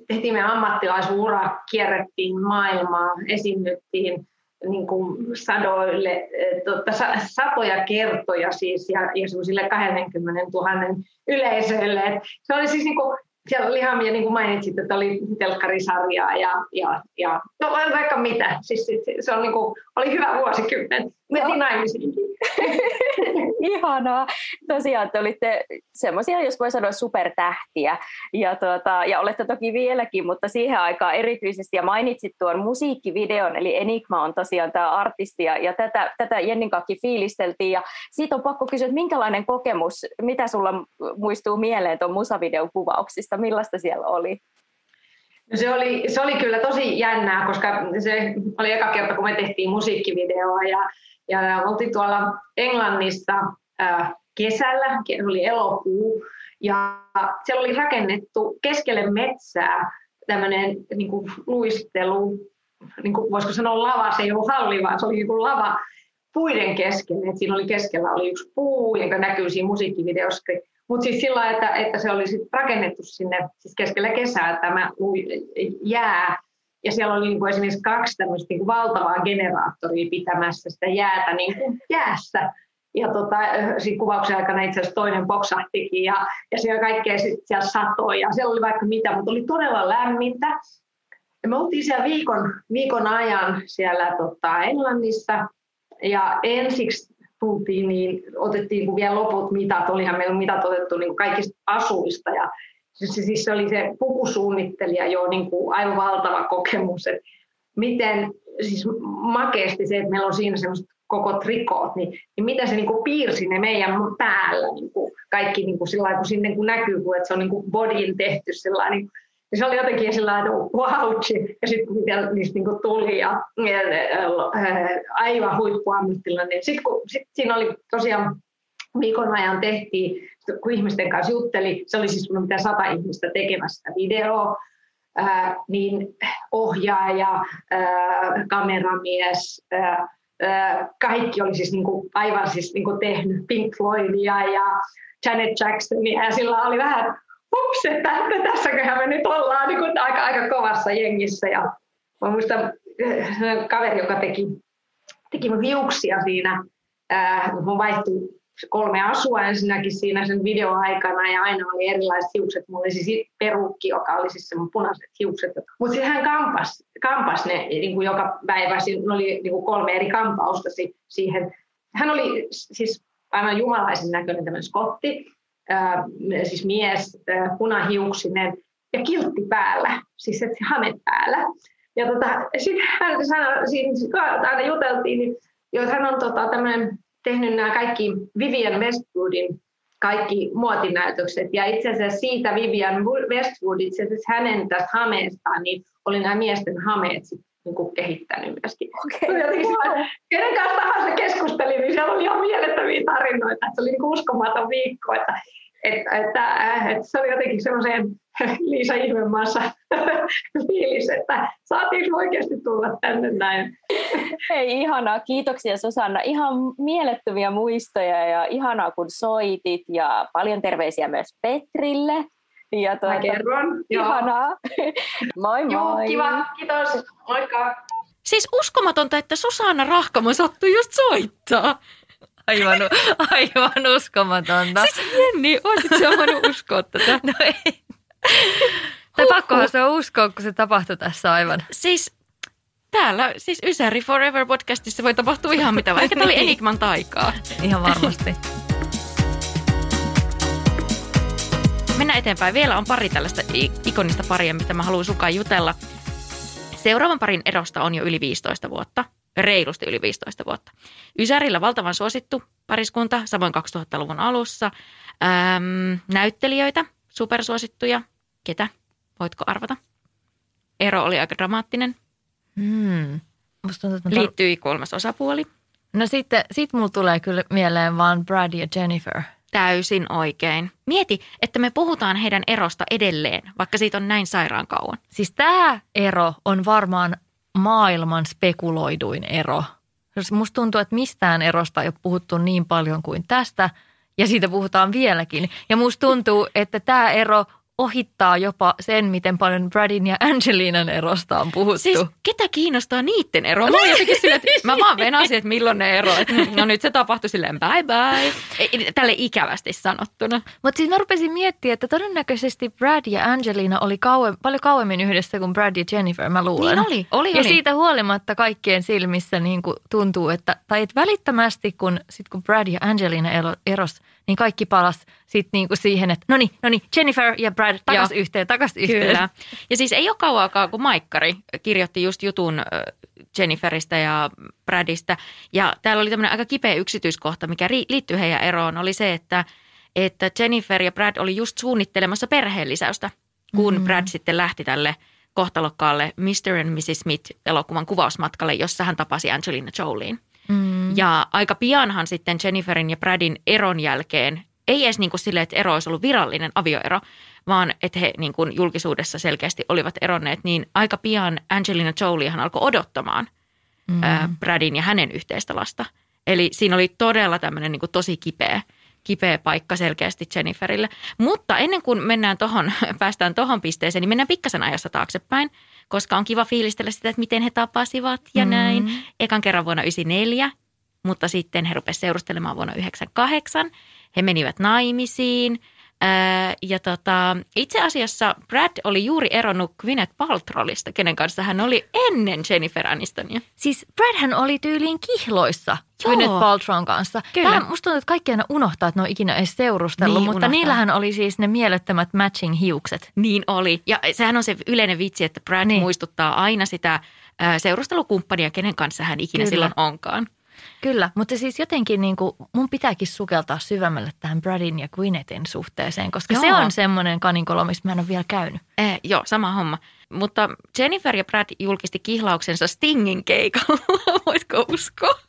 tehtiin me ammattilaisura, kierrettiin maailmaa, esiinnyttiin niin kuin sadoille, tota, sa- satoja kertoja siis ja, ja semmoisille 20 000 yleisöille. Et se oli siis niin kuin, siellä oli ihan, ja niin kuin mainitsit, että oli telkkarisarjaa ja, ja, ja no vaikka mitä. Siis se, se on niin kuin, oli hyvä vuosikymmen. Mentiin naimisiinkin. Ihanaa. Tosiaan te olitte semmoisia, jos voi sanoa supertähtiä. Ja, tuota, ja olette toki vieläkin, mutta siihen aikaan erityisesti. Ja mainitsit tuon musiikkivideon, eli Enigma on tosiaan tämä artisti. Ja, ja tätä, tätä Jennin kakki fiilisteltiin. Ja siitä on pakko kysyä, että minkälainen kokemus, mitä sulla muistuu mieleen tuon musavideon kuvauksista? Millaista siellä oli? No se, oli, se oli kyllä tosi jännää, koska se oli eka kerta, kun me tehtiin musiikkivideoa ja, ja oltiin tuolla Englannissa äh, kesällä, oli elokuu, ja siellä oli rakennettu keskelle metsää tämmöinen niin kuin luistelu, niin kuin voisiko sanoa lava, se ei ollut halli, vaan se oli niin kuin lava puiden keskelle. Et siinä oli keskellä oli yksi puu, joka näkyy siinä musiikkivideossa. Mutta siis sillä että, että se oli sit rakennettu sinne siis keskellä kesää tämä jää. Ja siellä oli niin kuin esimerkiksi kaksi tämmöistä niin kuin valtavaa generaattoria pitämässä sitä jäätä niin kuin jäässä. Ja tota, siinä kuvauksen aikana itse asiassa toinen poksahtikin ja, ja siellä kaikkea sit siellä satoi ja siellä oli vaikka mitä, mutta oli todella lämmintä. Ja me oltiin siellä viikon, viikon ajan siellä tota, Englannissa ja ensiksi tultiin, niin otettiin vielä loput mitat, olihan meillä mitat otettu niin kaikista asuista ja siis, se oli se pukusuunnittelija jo niin kuin aivan valtava kokemus, että miten siis makeasti se, että meillä on siinä semmoista koko trikoot, niin, niin miten se niin kuin piirsi ne meidän päällä, niin kuin kaikki niin kuin sillä kun sinne kun näkyy, kun että se on niin kuin bodyin tehty sillä niin ja se oli jotenkin sillä että wow, ja sitten kun niistä niin kuin tuli ja, ja ää, aivan huippuammattilainen. Sitten kun sit siinä oli tosiaan viikon ajan tehtiin, kun ihmisten kanssa jutteli, se oli siis mitä sata ihmistä tekemässä videoa, ää, niin ohjaaja, ää, kameramies, ää, kaikki oli siis niin kuin, aivan siis niin kuin tehnyt Pink Floydia ja Janet Jacksonia ja sillä oli vähän ups, että, että tässäköhän me nyt ollaan niin kuin aika, aika kovassa jengissä. Ja mä muistan kaveri, joka teki, teki mun hiuksia siinä, mun vaihtui kolme asua ensinnäkin siinä sen videoaikana ja aina oli erilaiset hiukset. Mulla oli siis perukki, joka oli siis semmoinen punaiset hiukset. Mutta sitten hän kampas, kampas ne niin kuin joka päivä. Siinä oli niin kuin kolme eri kampausta siihen. Hän oli siis aivan jumalaisen näköinen tämmöinen skotti äh, siis mies, äh, punahiuksinen ja kiltti päällä, siis että hame päällä. Ja tota, sitten hän sanoi, siinä aina juteltiin, niin jos hän on tota, tehnyt nämä kaikki Vivian Westwoodin kaikki muotinäytökset. Ja itse asiassa siitä Vivian Westwood, itse asiassa hänen tästä hameestaan, niin oli nämä miesten hameet niin kuin kehittänyt myöskin. Okay. Wow. Kenen kanssa tahansa keskustelin, niin siellä oli ihan mielettömiä tarinoita. Se oli niin uskomaton viikko. Että että, että, että se oli jotenkin semmoiseen Liisa Ihmemaassa fiilis, että saatiinko oikeasti tulla tänne näin. Hei, ihanaa. Kiitoksia Susanna. Ihan mielettömiä muistoja ja ihanaa kun soitit ja paljon terveisiä myös Petrille. Ja tuota, Mä kerron. Ihanaa. moi moi. Joo, kiva. Kiitos. Moikka. Siis uskomatonta, että Susanna Rahkamo sattui just soittaa. Aivan, aivan uskomatonta. Siis Jenni, olisit sä voinut uskoa tätä? No ei. Tai pakkohan se on uskoa, kun se tapahtui tässä aivan. Siis täällä, siis Ysäri Forever podcastissa voi tapahtua ihan mitä, vaikka tämä oli niin. Enigman taikaa. Ihan varmasti. Mennään eteenpäin. Vielä on pari tällaista ikonista paria, mitä mä haluan sukaan jutella. Seuraavan parin erosta on jo yli 15 vuotta reilusti yli 15 vuotta. Ysärillä valtavan suosittu pariskunta, samoin 2000-luvun alussa. Äm, näyttelijöitä, supersuosittuja. Ketä? Voitko arvata? Ero oli aika dramaattinen. Hmm. Musta tuntuu, että Liittyi kolmas osapuoli. No sitten sit mulla tulee kyllä mieleen vaan Brad ja Jennifer. Täysin oikein. Mieti, että me puhutaan heidän erosta edelleen, vaikka siitä on näin sairaan kauan. Siis tämä ero on varmaan maailman spekuloiduin ero. Musta tuntuu, että mistään erosta ei ole puhuttu niin paljon kuin tästä, ja siitä puhutaan vieläkin. Ja musta tuntuu, että tämä ero ohittaa jopa sen, miten paljon Bradin ja Angelinan erosta on puhuttu. Siis ketä kiinnostaa niiden ero? Mä, jotenkin sille, että mä vaan venasin, että milloin ne ero. Että no nyt se tapahtui silleen bye bye. Tälle ikävästi sanottuna. Mutta siis mä rupesin miettimään, että todennäköisesti Brad ja Angelina oli kauem, paljon kauemmin yhdessä kuin Brad ja Jennifer, mä luulen. Niin oli, oli Ja oli. siitä huolimatta kaikkien silmissä niin kuin tuntuu, että, tai että välittömästi kun, sit kun Brad ja Angelina eros, niin kaikki palas sitten niinku siihen, että no niin, no niin, Jennifer ja Brad takas Joo. yhteen, takas yhteen. Kyllä. Ja siis ei ole kauaakaan, kun Maikkari kirjoitti just jutun Jenniferistä ja Bradista. Ja täällä oli tämmöinen aika kipeä yksityiskohta, mikä liittyy heidän eroon, oli se, että, että Jennifer ja Brad oli just suunnittelemassa perheenlisäystä, kun mm-hmm. Brad sitten lähti tälle kohtalokkaalle Mr. and Mrs. Smith elokuvan kuvausmatkalle, jossa hän tapasi Angelina Jolien. Mm. Mm. Ja aika pianhan sitten Jenniferin ja Bradin eron jälkeen, ei edes niin kuin silleen, että ero olisi ollut virallinen avioero, vaan että he niin kuin julkisuudessa selkeästi olivat eronneet, niin aika pian Angelina Joliehan alkoi odottamaan mm. Bradin ja hänen yhteistä lasta. Eli siinä oli todella tämmöinen niin kuin tosi kipeä, kipeä paikka selkeästi Jenniferille. Mutta ennen kuin mennään tohon, päästään tuohon pisteeseen, niin mennään pikkasen ajassa taaksepäin, koska on kiva fiilistellä sitä, että miten he tapasivat ja mm. näin. Ekan kerran vuonna 1994, mutta sitten he rupesivat seurustelemaan vuonna 1998. He menivät naimisiin – ja tota, itse asiassa Brad oli juuri eronnut Gwyneth Paltrowista, kenen kanssa hän oli ennen Jennifer Anistonia. Siis Bradhän oli tyyliin kihloissa Joo. Gwyneth Paltrown kanssa. Kyllä. Tämä musta tuntuu, että kaikki aina unohtaa, että ne on ikinä edes seurustellut, niin, mutta unohtaa. niillähän oli siis ne mielettömät matching hiukset. Niin oli. Ja sehän on se yleinen vitsi, että Brad niin. muistuttaa aina sitä seurustelukumppania, kenen kanssa hän ikinä Kyllä. silloin onkaan. Kyllä, mutta siis jotenkin niin kuin, mun pitääkin sukeltaa syvemmälle tähän Bradin ja Gwynethin suhteeseen, koska joo. se on semmoinen kaninkolo, missä mä en ole vielä käynyt. Eh, joo, sama homma. Mutta Jennifer ja Brad julkisti kihlauksensa Stingin keikalla, voitko uskoa?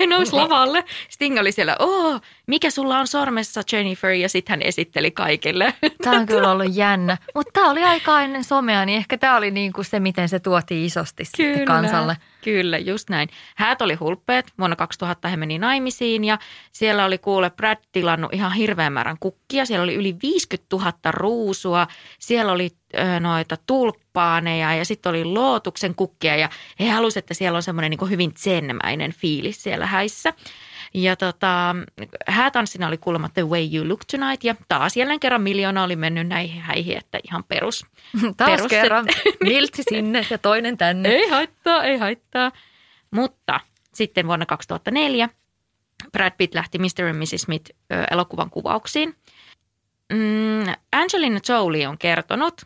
He nousi lavalle. Sting oli siellä, oh, mikä sulla on sormessa Jennifer? Ja sitten hän esitteli kaikille. Tämä on kyllä ollut jännä. Mutta tämä oli aika ennen somea, niin ehkä tämä oli niinku se, miten se tuotiin isosti kyllä, kansalle. Kyllä, just näin. Häät oli hulppeet. Vuonna 2000 he meni naimisiin ja siellä oli kuule Brad tilannut ihan hirveän määrän kukkia. Siellä oli yli 50 000 ruusua. Siellä oli noita tulppaaneja ja sitten oli lootuksen kukkia ja he halusivat, että siellä on semmoinen niin hyvin tsenmäinen fiilis siellä häissä. Ja tota, häätanssina oli kuulemma The Way You Look Tonight ja taas jälleen kerran miljoona oli mennyt näihin häihin, että ihan perus. Taas perus, kerran, miltsi sinne ja toinen tänne. Ei haittaa, ei haittaa. Mutta sitten vuonna 2004 Brad Pitt lähti Mr. and Mrs. Smith elokuvan kuvauksiin. Mm, Angelina Jolie on kertonut,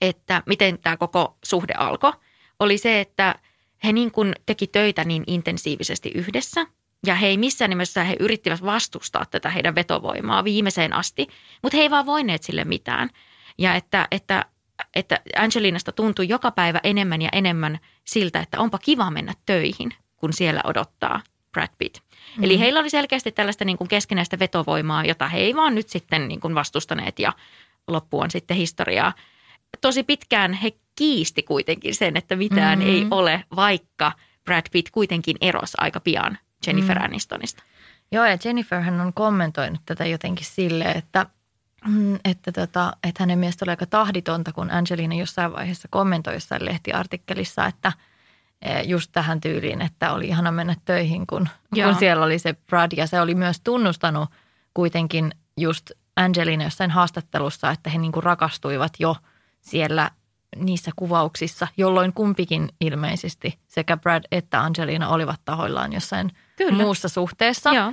että miten tämä koko suhde alkoi, oli se, että he niin kuin teki töitä niin intensiivisesti yhdessä. Ja he ei missään nimessä, he yrittivät vastustaa tätä heidän vetovoimaa viimeiseen asti, mutta he ei vaan voineet sille mitään. Ja että, että, että Angelinasta tuntui joka päivä enemmän ja enemmän siltä, että onpa kiva mennä töihin, kun siellä odottaa Brad Pitt. Mm. Eli heillä oli selkeästi tällaista niin kuin keskinäistä vetovoimaa, jota he ei vaan nyt sitten niin kuin vastustaneet ja loppu on sitten historiaa tosi pitkään he kiisti kuitenkin sen, että mitään mm-hmm. ei ole, vaikka Brad Pitt kuitenkin erosi aika pian Jennifer mm. Anistonista. Joo, ja Jennifer hän on kommentoinut tätä jotenkin silleen, että, mm, että, tota, että hänen mielestä oli aika tahditonta, kun Angelina jossain vaiheessa kommentoi jossain lehtiartikkelissa, että e, just tähän tyyliin, että oli ihana mennä töihin, kun, kun siellä oli se Brad. Ja se oli myös tunnustanut kuitenkin just Angelina jossain haastattelussa, että he niinku rakastuivat jo – siellä niissä kuvauksissa, jolloin kumpikin ilmeisesti sekä Brad että Angelina olivat tahoillaan jossain Kyllä. muussa suhteessa. Joo.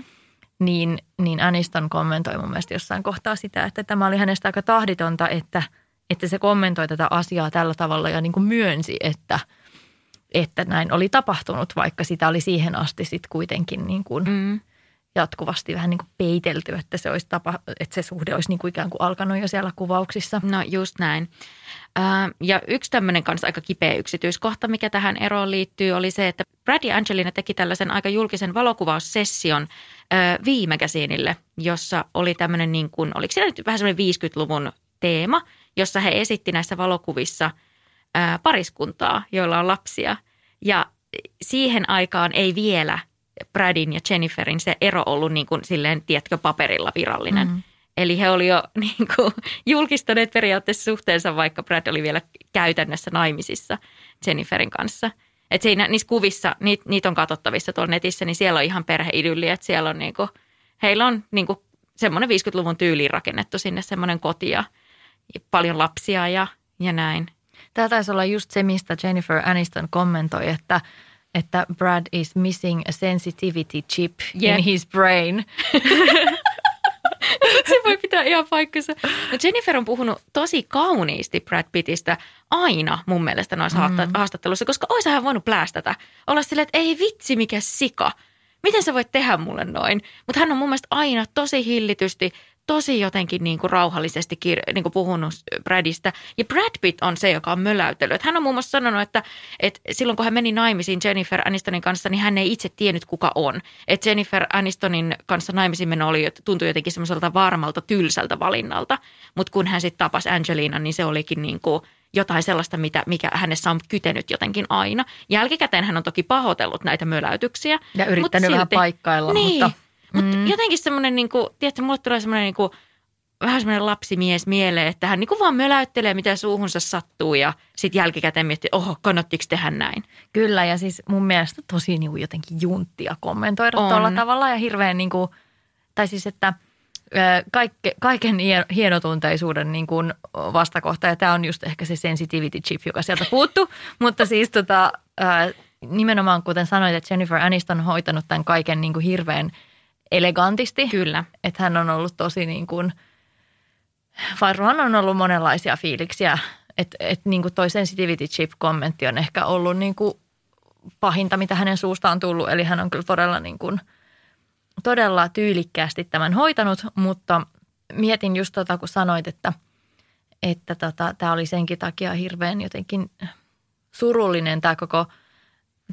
Niin, niin Aniston kommentoi mun mielestä jossain kohtaa sitä, että tämä oli hänestä aika tahditonta, että, että se kommentoi tätä asiaa tällä tavalla ja niin kuin myönsi, että, että näin oli tapahtunut, vaikka sitä oli siihen asti sitten kuitenkin niin kuin mm jatkuvasti vähän niin kuin peitelty, että se, olisi tapa, että se suhde olisi niin kuin ikään kuin alkanut jo siellä kuvauksissa. No just näin. Ja yksi tämmöinen kanssa aika kipeä yksityiskohta, mikä tähän eroon liittyy, oli se, että Brad ja Angelina teki tällaisen aika julkisen valokuvaussession viimekäsiinille, jossa oli tämmöinen niin kuin, oliko siellä nyt vähän semmoinen 50-luvun teema, jossa he esitti näissä valokuvissa pariskuntaa, joilla on lapsia. Ja siihen aikaan ei vielä – Bradin ja Jenniferin se ero ollut niin kuin silleen, tiedätkö, paperilla virallinen. Mm. Eli he oli jo niin kuin, julkistaneet periaatteessa suhteensa, vaikka Brad oli vielä käytännössä naimisissa Jenniferin kanssa. Että siinä, niissä kuvissa, niitä, niitä on katsottavissa tuolla netissä, niin siellä on ihan perheidylli, että siellä on niin kuin, heillä on niin kuin semmoinen 50-luvun tyyliin rakennettu sinne semmoinen koti ja paljon lapsia ja, ja näin. Tämä taisi olla just se, mistä Jennifer Aniston kommentoi, että – että Brad is missing a sensitivity chip yeah. in his brain. se voi pitää ihan paikkansa. No Jennifer on puhunut tosi kauniisti Brad Pittistä aina mun mielestä noissa mm. haastatteluissa, koska hän voinut plästätä. Olla silleen, että ei vitsi mikä sika. Miten sä voit tehdä mulle noin? Mutta hän on mun mielestä aina tosi hillitysti tosi jotenkin niin kuin rauhallisesti kir- niin kuin puhunut Bradista. Ja Brad Pitt on se, joka on möläytellyt. Hän on muun muassa sanonut, että, että silloin kun hän meni naimisiin Jennifer Anistonin kanssa, niin hän ei itse tiennyt kuka on. Että Jennifer Anistonin kanssa naimisiin meno oli, tuntui jotenkin semmoiselta varmalta, tylsältä valinnalta. Mutta kun hän sitten tapasi Angelina, niin se olikin niin kuin jotain sellaista, mitä, mikä hänessä on kytenyt jotenkin aina. Jälkikäteen hän on toki pahoitellut näitä möläytyksiä. Ja yrittänyt silti, vähän paikkailla, niin, mutta... mutta mm. jotenkin semmoinen, niin kuin, tiedätkö, mulle tulee semmoinen niin kuin, vähän semmoinen lapsimies mieleen, että hän niin kuin vaan möläyttelee, mitä suuhunsa sattuu ja sitten jälkikäteen miettii, oho, kannattiko tehdä näin. Kyllä ja siis mun mielestä tosi niin kuin jotenkin junttia kommentoida tuolla tavalla ja hirveän niin kuin, tai siis että kaikke, kaiken hienotunteisuuden niin kuin vastakohta ja tämä on just ehkä se sensitivity chip, joka sieltä puuttuu, mutta siis tota, nimenomaan kuten sanoit, että Jennifer Aniston on hoitanut tämän kaiken niin kuin hirveän elegantisti. Kyllä. Että hän on ollut tosi niin kuin, varmaan on ollut monenlaisia fiiliksiä. Että et niin kuin toi sensitivity chip-kommentti on ehkä ollut niin kuin pahinta, mitä hänen suustaan tullut. Eli hän on kyllä todella, niin kuin, todella tyylikkäästi tämän hoitanut, mutta mietin just tota, kun sanoit, että että tota, tämä oli senkin takia hirveän jotenkin surullinen tämä koko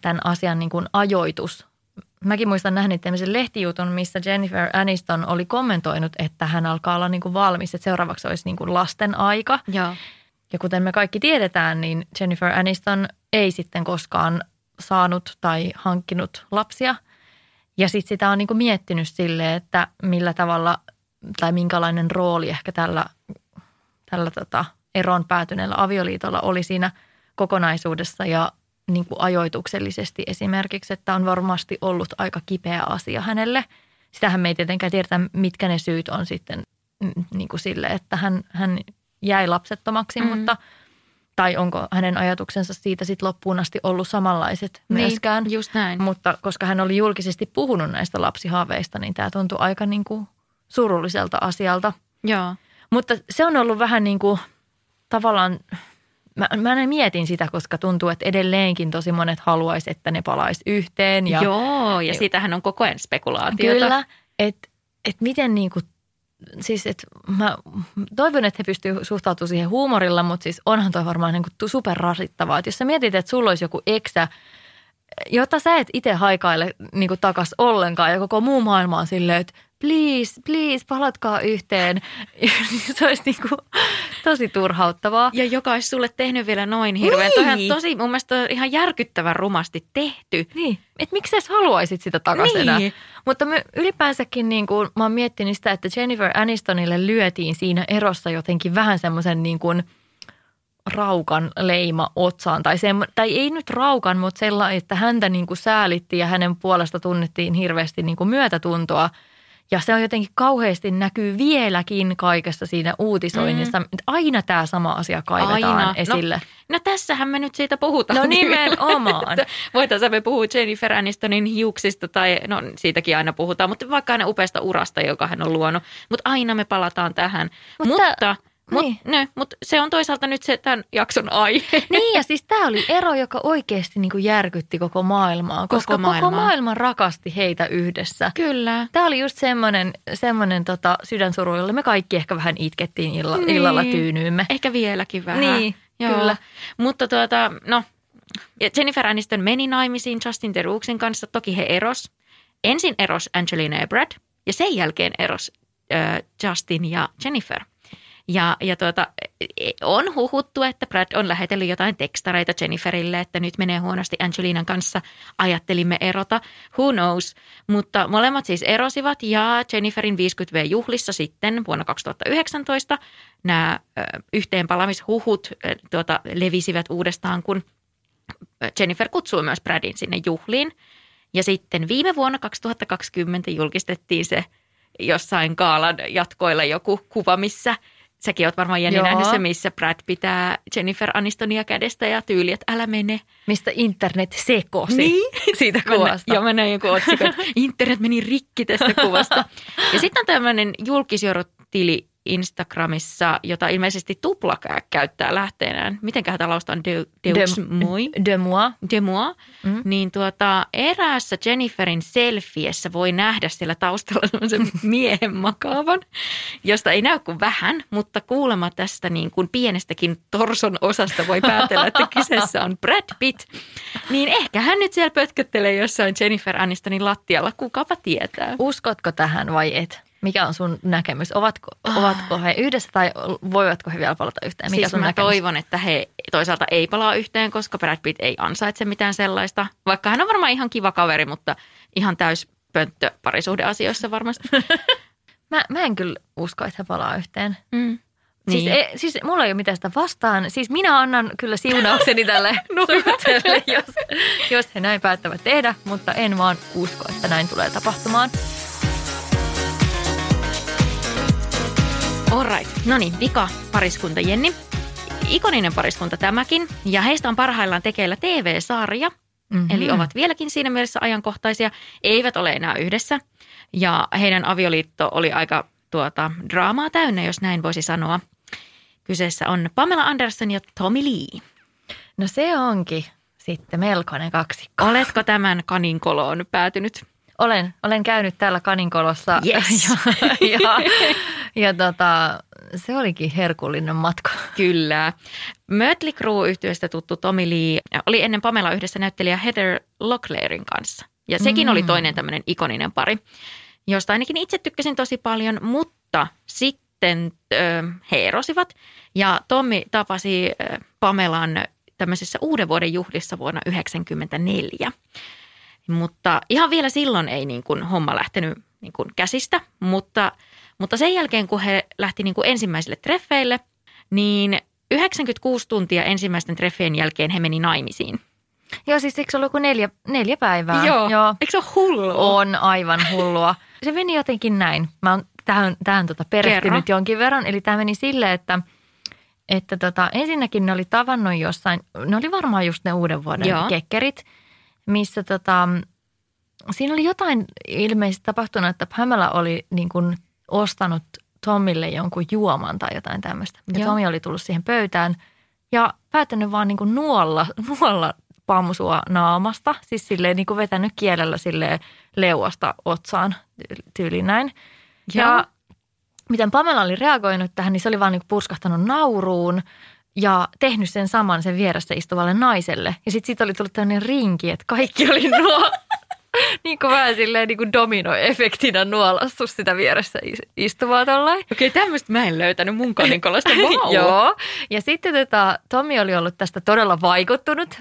tämän asian niin kuin ajoitus mäkin muistan nähnyt tämmöisen lehtijutun, missä Jennifer Aniston oli kommentoinut, että hän alkaa olla niin kuin valmis, että seuraavaksi olisi niin kuin lasten aika. Ja. ja kuten me kaikki tiedetään, niin Jennifer Aniston ei sitten koskaan saanut tai hankkinut lapsia. Ja sitten sitä on niin kuin miettinyt sille, että millä tavalla tai minkälainen rooli ehkä tällä, tällä tota, eron päätyneellä avioliitolla oli siinä kokonaisuudessa. Ja niin kuin ajoituksellisesti esimerkiksi, että on varmasti ollut aika kipeä asia hänelle. Sitähän me ei tietenkään tiedetä, mitkä ne syyt on sitten mm, niin kuin sille, että hän, hän jäi lapsettomaksi, mm-hmm. mutta tai onko hänen ajatuksensa siitä sitten loppuun asti ollut samanlaiset niin, myöskään. just näin. Mutta koska hän oli julkisesti puhunut näistä lapsihaaveista, niin tämä tuntui aika niin kuin surulliselta asialta. Joo. Mutta se on ollut vähän niin kuin tavallaan mä, mä mietin sitä, koska tuntuu, että edelleenkin tosi monet haluaisi, että ne palaisi yhteen. Ja, Joo, ja siitähän on koko ajan spekulaatiota. Kyllä, että et miten niin kuin, siis että mä toivon, että he pystyvät suhtautumaan siihen huumorilla, mutta siis onhan toi varmaan niin kuin superrasittavaa. Että jos sä mietit, että sulla olisi joku eksä, jota sä et itse haikaile niin kuin takas ollenkaan ja koko muu maailma on silleen, että please, please, palatkaa yhteen. Se olisi niin kuin tosi turhauttavaa. Ja joka olisi sulle tehnyt vielä noin hirveän. Niin. Toihan tosi mun mielestä ihan järkyttävän rumasti tehty. Niin, että miksi sä haluaisit sitä takaisin niin. Mutta me ylipäänsäkin niin kuin, mä oon miettinyt sitä, että Jennifer Anistonille lyötiin siinä erossa jotenkin vähän semmoisen niin kuin raukan leima otsaan. Tai, se, tai ei nyt raukan, mutta sellainen, että häntä niin kuin säälitti ja hänen puolesta tunnettiin hirveästi niin kuin myötätuntoa – ja se on jotenkin kauheasti näkyy vieläkin kaikessa siinä uutisoinnissa. Mm. Aina tämä sama asia kaivetaan Aina. No, esille. No, no tässähän me nyt siitä puhutaan. No nimenomaan. Voitaisiin me puhua Jennifer Anistonin hiuksista tai no siitäkin aina puhutaan, mutta vaikka hänen upeasta urasta, joka hän on luonut. Mutta aina me palataan tähän. Mutta, mutta niin. Mutta no, mut se on toisaalta nyt se tämän jakson aihe. Niin ja siis tämä oli ero, joka oikeasti niinku järkytti koko maailmaa, koska koko, maailmaa. koko maailma rakasti heitä yhdessä. Kyllä. Tämä oli just semmoinen, semmoinen tota sydänsuru, jolle me kaikki ehkä vähän itkettiin illa, niin. illalla tyynyymme. Ehkä vieläkin vähän. Niin, Joo. kyllä. Mutta tuota, no, Jennifer Aniston meni naimisiin Justin Therouxin kanssa. Toki he eros. Ensin eros Angelina ja Brad ja sen jälkeen eros äh, Justin ja Jennifer. Ja, ja tuota, on huhuttu, että Brad on lähetellyt jotain tekstareita Jenniferille, että nyt menee huonosti Angelinan kanssa. Ajattelimme erota, who knows. Mutta molemmat siis erosivat ja Jenniferin 50V-juhlissa sitten vuonna 2019 nämä yhteenpalamishuhut tuota, levisivät uudestaan, kun Jennifer kutsui myös Bradin sinne juhliin. Ja sitten viime vuonna 2020 julkistettiin se jossain kaalan jatkoilla joku kuva, missä – Säkin oot varmaan Jenni Joo. nähnyt se, missä Brad pitää Jennifer Anistonia kädestä ja tyyli, että älä mene. Mistä internet sekosi niin? siitä kuvasta. Joo, mä näin joku otsikon, internet meni rikki tästä kuvasta. Ja sitten on tämmöinen julkisjoudutili Instagramissa, jota ilmeisesti Tupla käyttää lähteenään. Mitenköhän tämä laustaan? De, deux De- moi? De moi. De moi. Mm. Niin tuota, eräässä Jenniferin selfiessä voi nähdä siellä taustalla semmoisen miehen makaavan, josta ei näy kuin vähän, mutta kuulemma tästä niin kuin pienestäkin torson osasta voi päätellä, että kyseessä on Brad Pitt. Niin ehkä hän nyt siellä pötköttelee jossain Jennifer Anistonin lattialla, kukapa tietää. Uskotko tähän vai et? Mikä on sun näkemys? Ovatko, ovatko he yhdessä tai voivatko he vielä palata yhteen? Mikä siis sun mä näkemys? toivon, että he toisaalta ei palaa yhteen, koska Brad Pitt ei ansaitse mitään sellaista. Vaikka hän on varmaan ihan kiva kaveri, mutta ihan täys pönttö parisuhdeasioissa varmasti. Mä, mä en kyllä usko, että he palaa yhteen. Mm. Siis, Niin. ei, siis mulla ei ole mitään sitä vastaan. Siis minä annan kyllä siunaukseni tälle suhteelle, jos, jos he näin päättävät tehdä, mutta en vaan usko, että näin tulee tapahtumaan. Alright. No niin, vika pariskunta Jenni. Ikoninen pariskunta tämäkin. Ja heistä on parhaillaan tekeillä TV-sarja. Mhm. Eli ovat vieläkin siinä mielessä ajankohtaisia. Eivät ole enää yhdessä. Ja heidän avioliitto oli aika tuota, draamaa täynnä, jos näin voisi sanoa. Kyseessä on Pamela Anderson ja Tommy Lee. No se onkin sitten melkoinen kaksikko. Oletko tämän kaninkoloon päätynyt? Olen, olen käynyt täällä Kaninkolossa Yes. ja, ja, ja tota, se olikin herkullinen matka. Kyllä. Mötley Crue yhtiöstä tuttu Tommy Lee oli ennen Pamela yhdessä näyttelijä Heather Locklearin kanssa. Ja sekin Mm. oli toinen tämmöinen ikoninen pari, josta ainakin itse tykkäsin tosi paljon, mutta sitten ö, he erosivat ja Tommy tapasi ö, Pamelan tämmöisessä uuden vuoden juhlissa vuonna 1994. Mutta ihan vielä silloin ei niin kuin homma lähtenyt niin kuin käsistä, mutta, mutta sen jälkeen kun he lähti niin kuin ensimmäisille treffeille, niin 96 tuntia ensimmäisten treffien jälkeen he meni naimisiin. Joo, siis eikö se ollut kuin neljä, neljä päivää? Joo. Eikö se ole hullua? On aivan hullua. Se meni jotenkin näin. Mä oon tähän, tähän tota perehtynyt Kerro. jonkin verran. Eli tämä meni silleen, että, että tota, ensinnäkin ne oli tavannut jossain, ne oli varmaan just ne uuden vuoden Joo. kekkerit, missä tota, siinä oli jotain ilmeisesti tapahtunut, että Pamela oli niin kuin ostanut Tommille jonkun juoman tai jotain tämmöistä. Ja Joo. Tommi oli tullut siihen pöytään ja päättänyt vaan niin kuin nuolla, nuolla pamsua naamasta. Siis silleen niin kuin vetänyt kielellä silleen leuasta otsaan tyyli- tyyliin näin. Joo. Ja miten Pamela oli reagoinut tähän, niin se oli vaan niin kuin purskahtanut nauruun ja tehnyt sen saman sen vieressä istuvalle naiselle. Ja sitten siitä oli tullut tämmöinen rinki, että kaikki oli nuo, niin kuin vähän silleen niin kuin dominoefektinä nuolassu sitä vieressä is- istuvaa tollain. Okei, tämmöistä mä en löytänyt mun kaninkolosta. Wow. Joo. Ja sitten tota, Tommi oli ollut tästä todella vaikuttunut.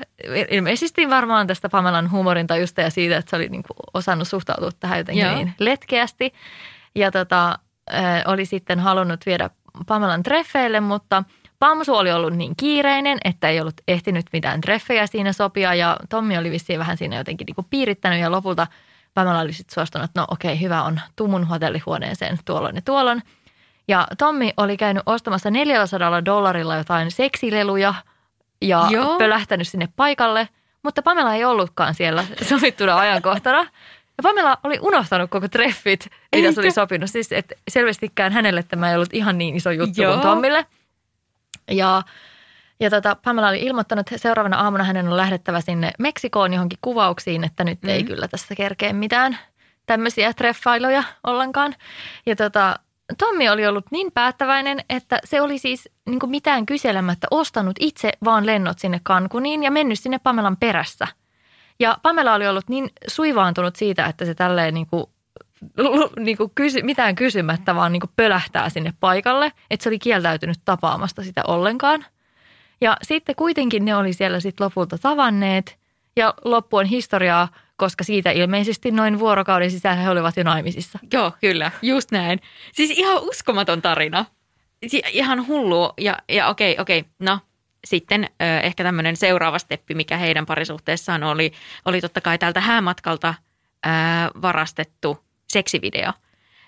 Ilmeisesti varmaan tästä Pamelan huumorintajusta ja siitä, että se oli niin kuin osannut suhtautua tähän jotenkin Joo. niin letkeästi. Ja tota, oli sitten halunnut viedä Pamelan treffeille, mutta Pamsu oli ollut niin kiireinen, että ei ollut ehtinyt mitään treffejä siinä sopia ja Tommi oli vissiin vähän siinä jotenkin niin kuin piirittänyt ja lopulta Pamela oli sitten suostunut, että no okei, hyvä on, tuu mun hotellihuoneeseen tuolloin ja tuolloin. Ja Tommi oli käynyt ostamassa 400 dollarilla jotain seksileluja ja Joo. Pölähtänyt sinne paikalle, mutta Pamela ei ollutkaan siellä sovittuna ajankohtana. Ja Pamela oli unohtanut koko treffit, mitä se oli sopinut. Siis että selvästikään hänelle tämä ei ollut ihan niin iso juttu Joo. kuin Tommille. Ja, ja tota, Pamela oli ilmoittanut, että seuraavana aamuna hänen on lähdettävä sinne Meksikoon johonkin kuvauksiin, että nyt mm. ei kyllä tässä kerkeä mitään tämmöisiä treffailuja ollenkaan. Ja tota, Tommi oli ollut niin päättäväinen, että se oli siis niin kuin mitään kyselemättä ostanut itse vaan lennot sinne Cancuniin ja mennyt sinne Pamelan perässä. Ja Pamela oli ollut niin suivaantunut siitä, että se tälleen niin kuin, niin kuin kysy, mitään kysymättä vaan niin kuin pölähtää sinne paikalle, että se oli kieltäytynyt tapaamasta sitä ollenkaan. Ja sitten kuitenkin ne oli siellä sitten lopulta tavanneet ja loppu on historiaa, koska siitä ilmeisesti noin vuorokauden sisään he olivat jo naimisissa. Joo, kyllä, just näin. Siis ihan uskomaton tarina. Si- Ihan hullu. Ja, ja okei, okei, no sitten ö, ehkä tämmöinen seuraava steppi, mikä heidän parisuhteessaan oli, oli totta kai tältä häämatkalta ö, varastettu seksivideo,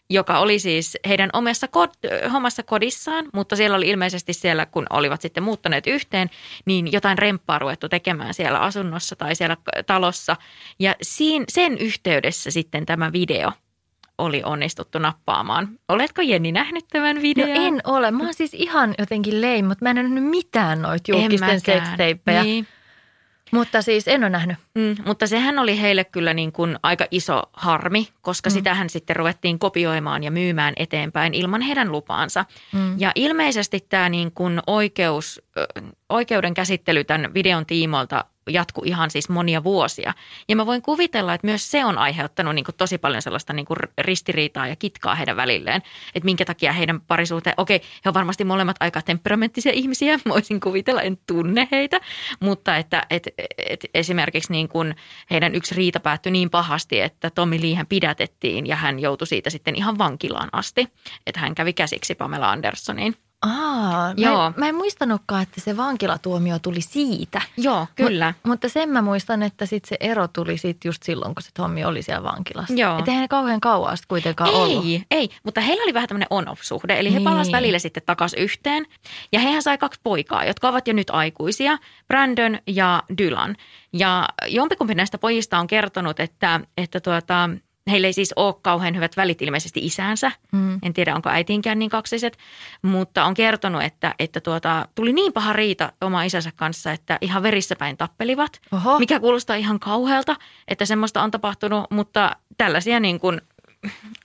joka oli siis heidän omassa kod- omassa kodissaan, mutta siellä oli ilmeisesti siellä, kun olivat sitten muuttaneet yhteen, niin jotain remppaa ruvettu tekemään siellä asunnossa tai siellä talossa. Ja siinä, sen yhteydessä sitten tämä video oli onnistuttu nappaamaan. Oletko Jenni nähnyt tämän videon? No en ole. Mä oon siis ihan jotenkin leim, mutta mä en ole nähnyt mitään noita julkisten seksteippejä. Niin. Mutta siis en ole nähnyt. Mm, mutta sehän oli heille kyllä niin kuin aika iso harmi, koska mm. sitähän sitten ruvettiin kopioimaan ja myymään eteenpäin ilman heidän lupaansa. Mm. Ja ilmeisesti tämä niin kuin oikeus, oikeuden käsittely tämän videon tiimoilta jatku ihan siis monia vuosia. Ja mä voin kuvitella, että myös se on aiheuttanut niin kuin tosi paljon sellaista niin kuin ristiriitaa ja kitkaa heidän välilleen. Että minkä takia heidän parisuhteen, okei, he on varmasti molemmat aika temperamenttisia ihmisiä, voisin kuvitella, en tunne heitä. Mutta että et, et esimerkiksi niin kuin heidän yksi riita päättyi niin pahasti, että Tommi Liihän pidätettiin ja hän joutui siitä sitten ihan vankilaan asti. Että hän kävi käsiksi Pamela Andersoniin. Aa, Joo. Mä, en, mä en muistanutkaan, että se vankilatuomio tuli siitä. Joo, kyllä. Mut, mutta sen mä muistan, että sit se ero tuli sit just silloin, kun se Tommi oli siellä vankilassa. Joo. Että eihän ne kauhean kauan kuitenkaan ei, ollut. Ei, ei. Mutta heillä oli vähän tämmöinen on-off-suhde. Eli he niin. palasivat välillä sitten takaisin yhteen. Ja hehän sai kaksi poikaa, jotka ovat jo nyt aikuisia. Brandon ja Dylan. Ja jompikumpi näistä pojista on kertonut, että, että tuota, Heillä ei siis ole kauhean hyvät välit ilmeisesti isäänsä. Mm. En tiedä, onko äitiinkään niin kaksiset, mutta on kertonut, että, että tuota, tuli niin paha riita oma isänsä kanssa, että ihan verissä päin tappelivat. Oho. Mikä kuulostaa ihan kauhealta, että semmoista on tapahtunut, mutta tällaisia niin kuin,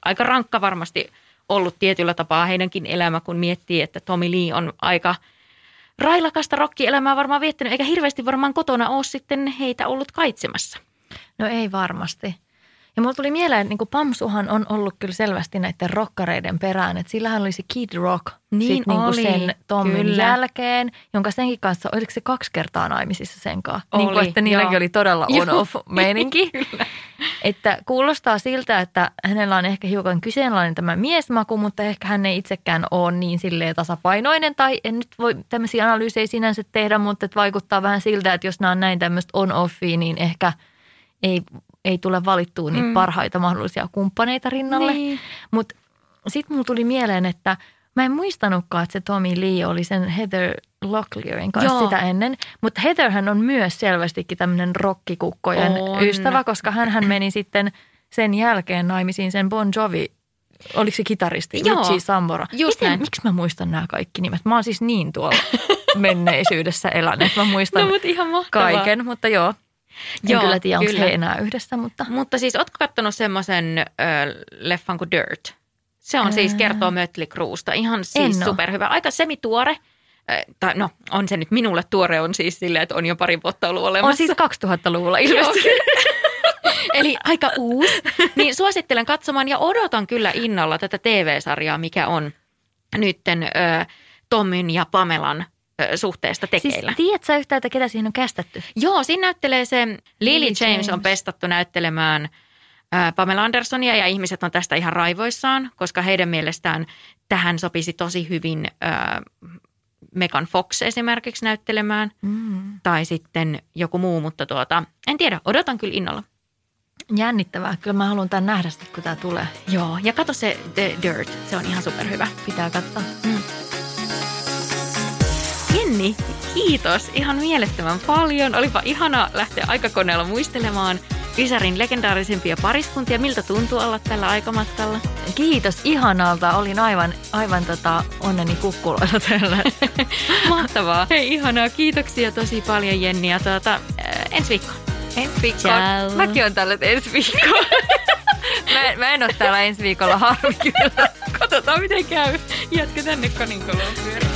aika rankka varmasti ollut tietyllä tapaa heidänkin elämä, kun miettii, että Tommy Lee on aika railakasta rokkielämää varmaan viettänyt, eikä hirveästi varmaan kotona ole sitten heitä ollut kaitsemassa. No ei varmasti. Ja mulla tuli mieleen, että niin Pamsuhan on ollut kyllä selvästi näiden rokkareiden perään. Että sillähän oli se Kid Rock niin sit, oli, niin sen Tommin kyllä. jälkeen, jonka senkin kanssa, oliko se kaksi kertaa naimisissa sen kanssa? Oli, niin kuin, että niilläkin joo. oli todella on-off meininki. että kuulostaa siltä, että hänellä on ehkä hiukan kyseenalainen tämä miesmaku, mutta ehkä hän ei itsekään ole niin silleen tasapainoinen. Tai en nyt voi tämmöisiä analyysejä sinänsä tehdä, mutta että vaikuttaa vähän siltä, että jos nämä on näin tämmöistä on-offia, niin ehkä ei ei tule valittua niitä mm. parhaita mahdollisia kumppaneita rinnalle. Niin. Mutta sitten mulla tuli mieleen, että mä en muistanutkaan, että se Tommy Lee oli sen Heather Locklearin kanssa Joo. sitä ennen. Mutta Heatherhän on myös selvästikin tämmöinen rokkikukkojen on. ystävä, koska hän meni sitten sen jälkeen naimisiin sen Bon Jovi Oliko se kitaristi? Joo, Richie Sambora. Just Miten, näin. Miksi mä muistan nämä kaikki nimet? Mä oon siis niin tuolla menneisyydessä elänyt. Mä muistan no, mutta ihan kaiken, mutta joo. En Joo, kyllä tiedä, onko he enää yhdessä. Mutta, mutta siis ootko katsonut semmoisen leffan kuin Dirt? Se on Ää... siis kertoo Mötley Cruesta. Ihan siis superhyvä. Aika semituore. Tai no, on se nyt minulle tuore on siis silleen, että on jo pari vuotta ollut olemassa. On siis 2000-luvulla ilmeisesti. Eli aika uusi. Niin suosittelen katsomaan ja odotan kyllä innolla tätä TV-sarjaa, mikä on nytten ö, Tommin ja Pamelan suhteesta tekeillä. Siis tiedätkö yhtään, että ketä siihen on kästetty? Joo, siinä näyttelee se Lily James, James on pestattu näyttelemään Pamela Andersonia ja ihmiset on tästä ihan raivoissaan, koska heidän mielestään tähän sopisi tosi hyvin äh, Megan Fox esimerkiksi näyttelemään mm. tai sitten joku muu, mutta tuota, en tiedä, odotan kyllä innolla. Jännittävää. Kyllä mä haluan tämän nähdä sitten, kun tämä tulee. Joo, ja katso se The Dirt. Se on ihan superhyvä. Pitää katsoa. Mm. Jenni, kiitos ihan mielettömän paljon. Olipa ihana lähteä aikakoneella muistelemaan Ysärin legendaarisimpia pariskuntia. Miltä tuntuu olla tällä aikamatkalla? Kiitos ihanalta. Olin aivan, aivan tota onneni kukkuloilla täällä. Mahtavaa. Hei ihanaa. Kiitoksia tosi paljon Jenni. Ja tuota, äh, ensi viikkoon. Ensi viikkoon. Mäkin on tällä ensi viikkoon. mä, mä en ole täällä ensi viikolla harmi kyllä. Katsotaan miten käy. Jatka tänne kaninkoloon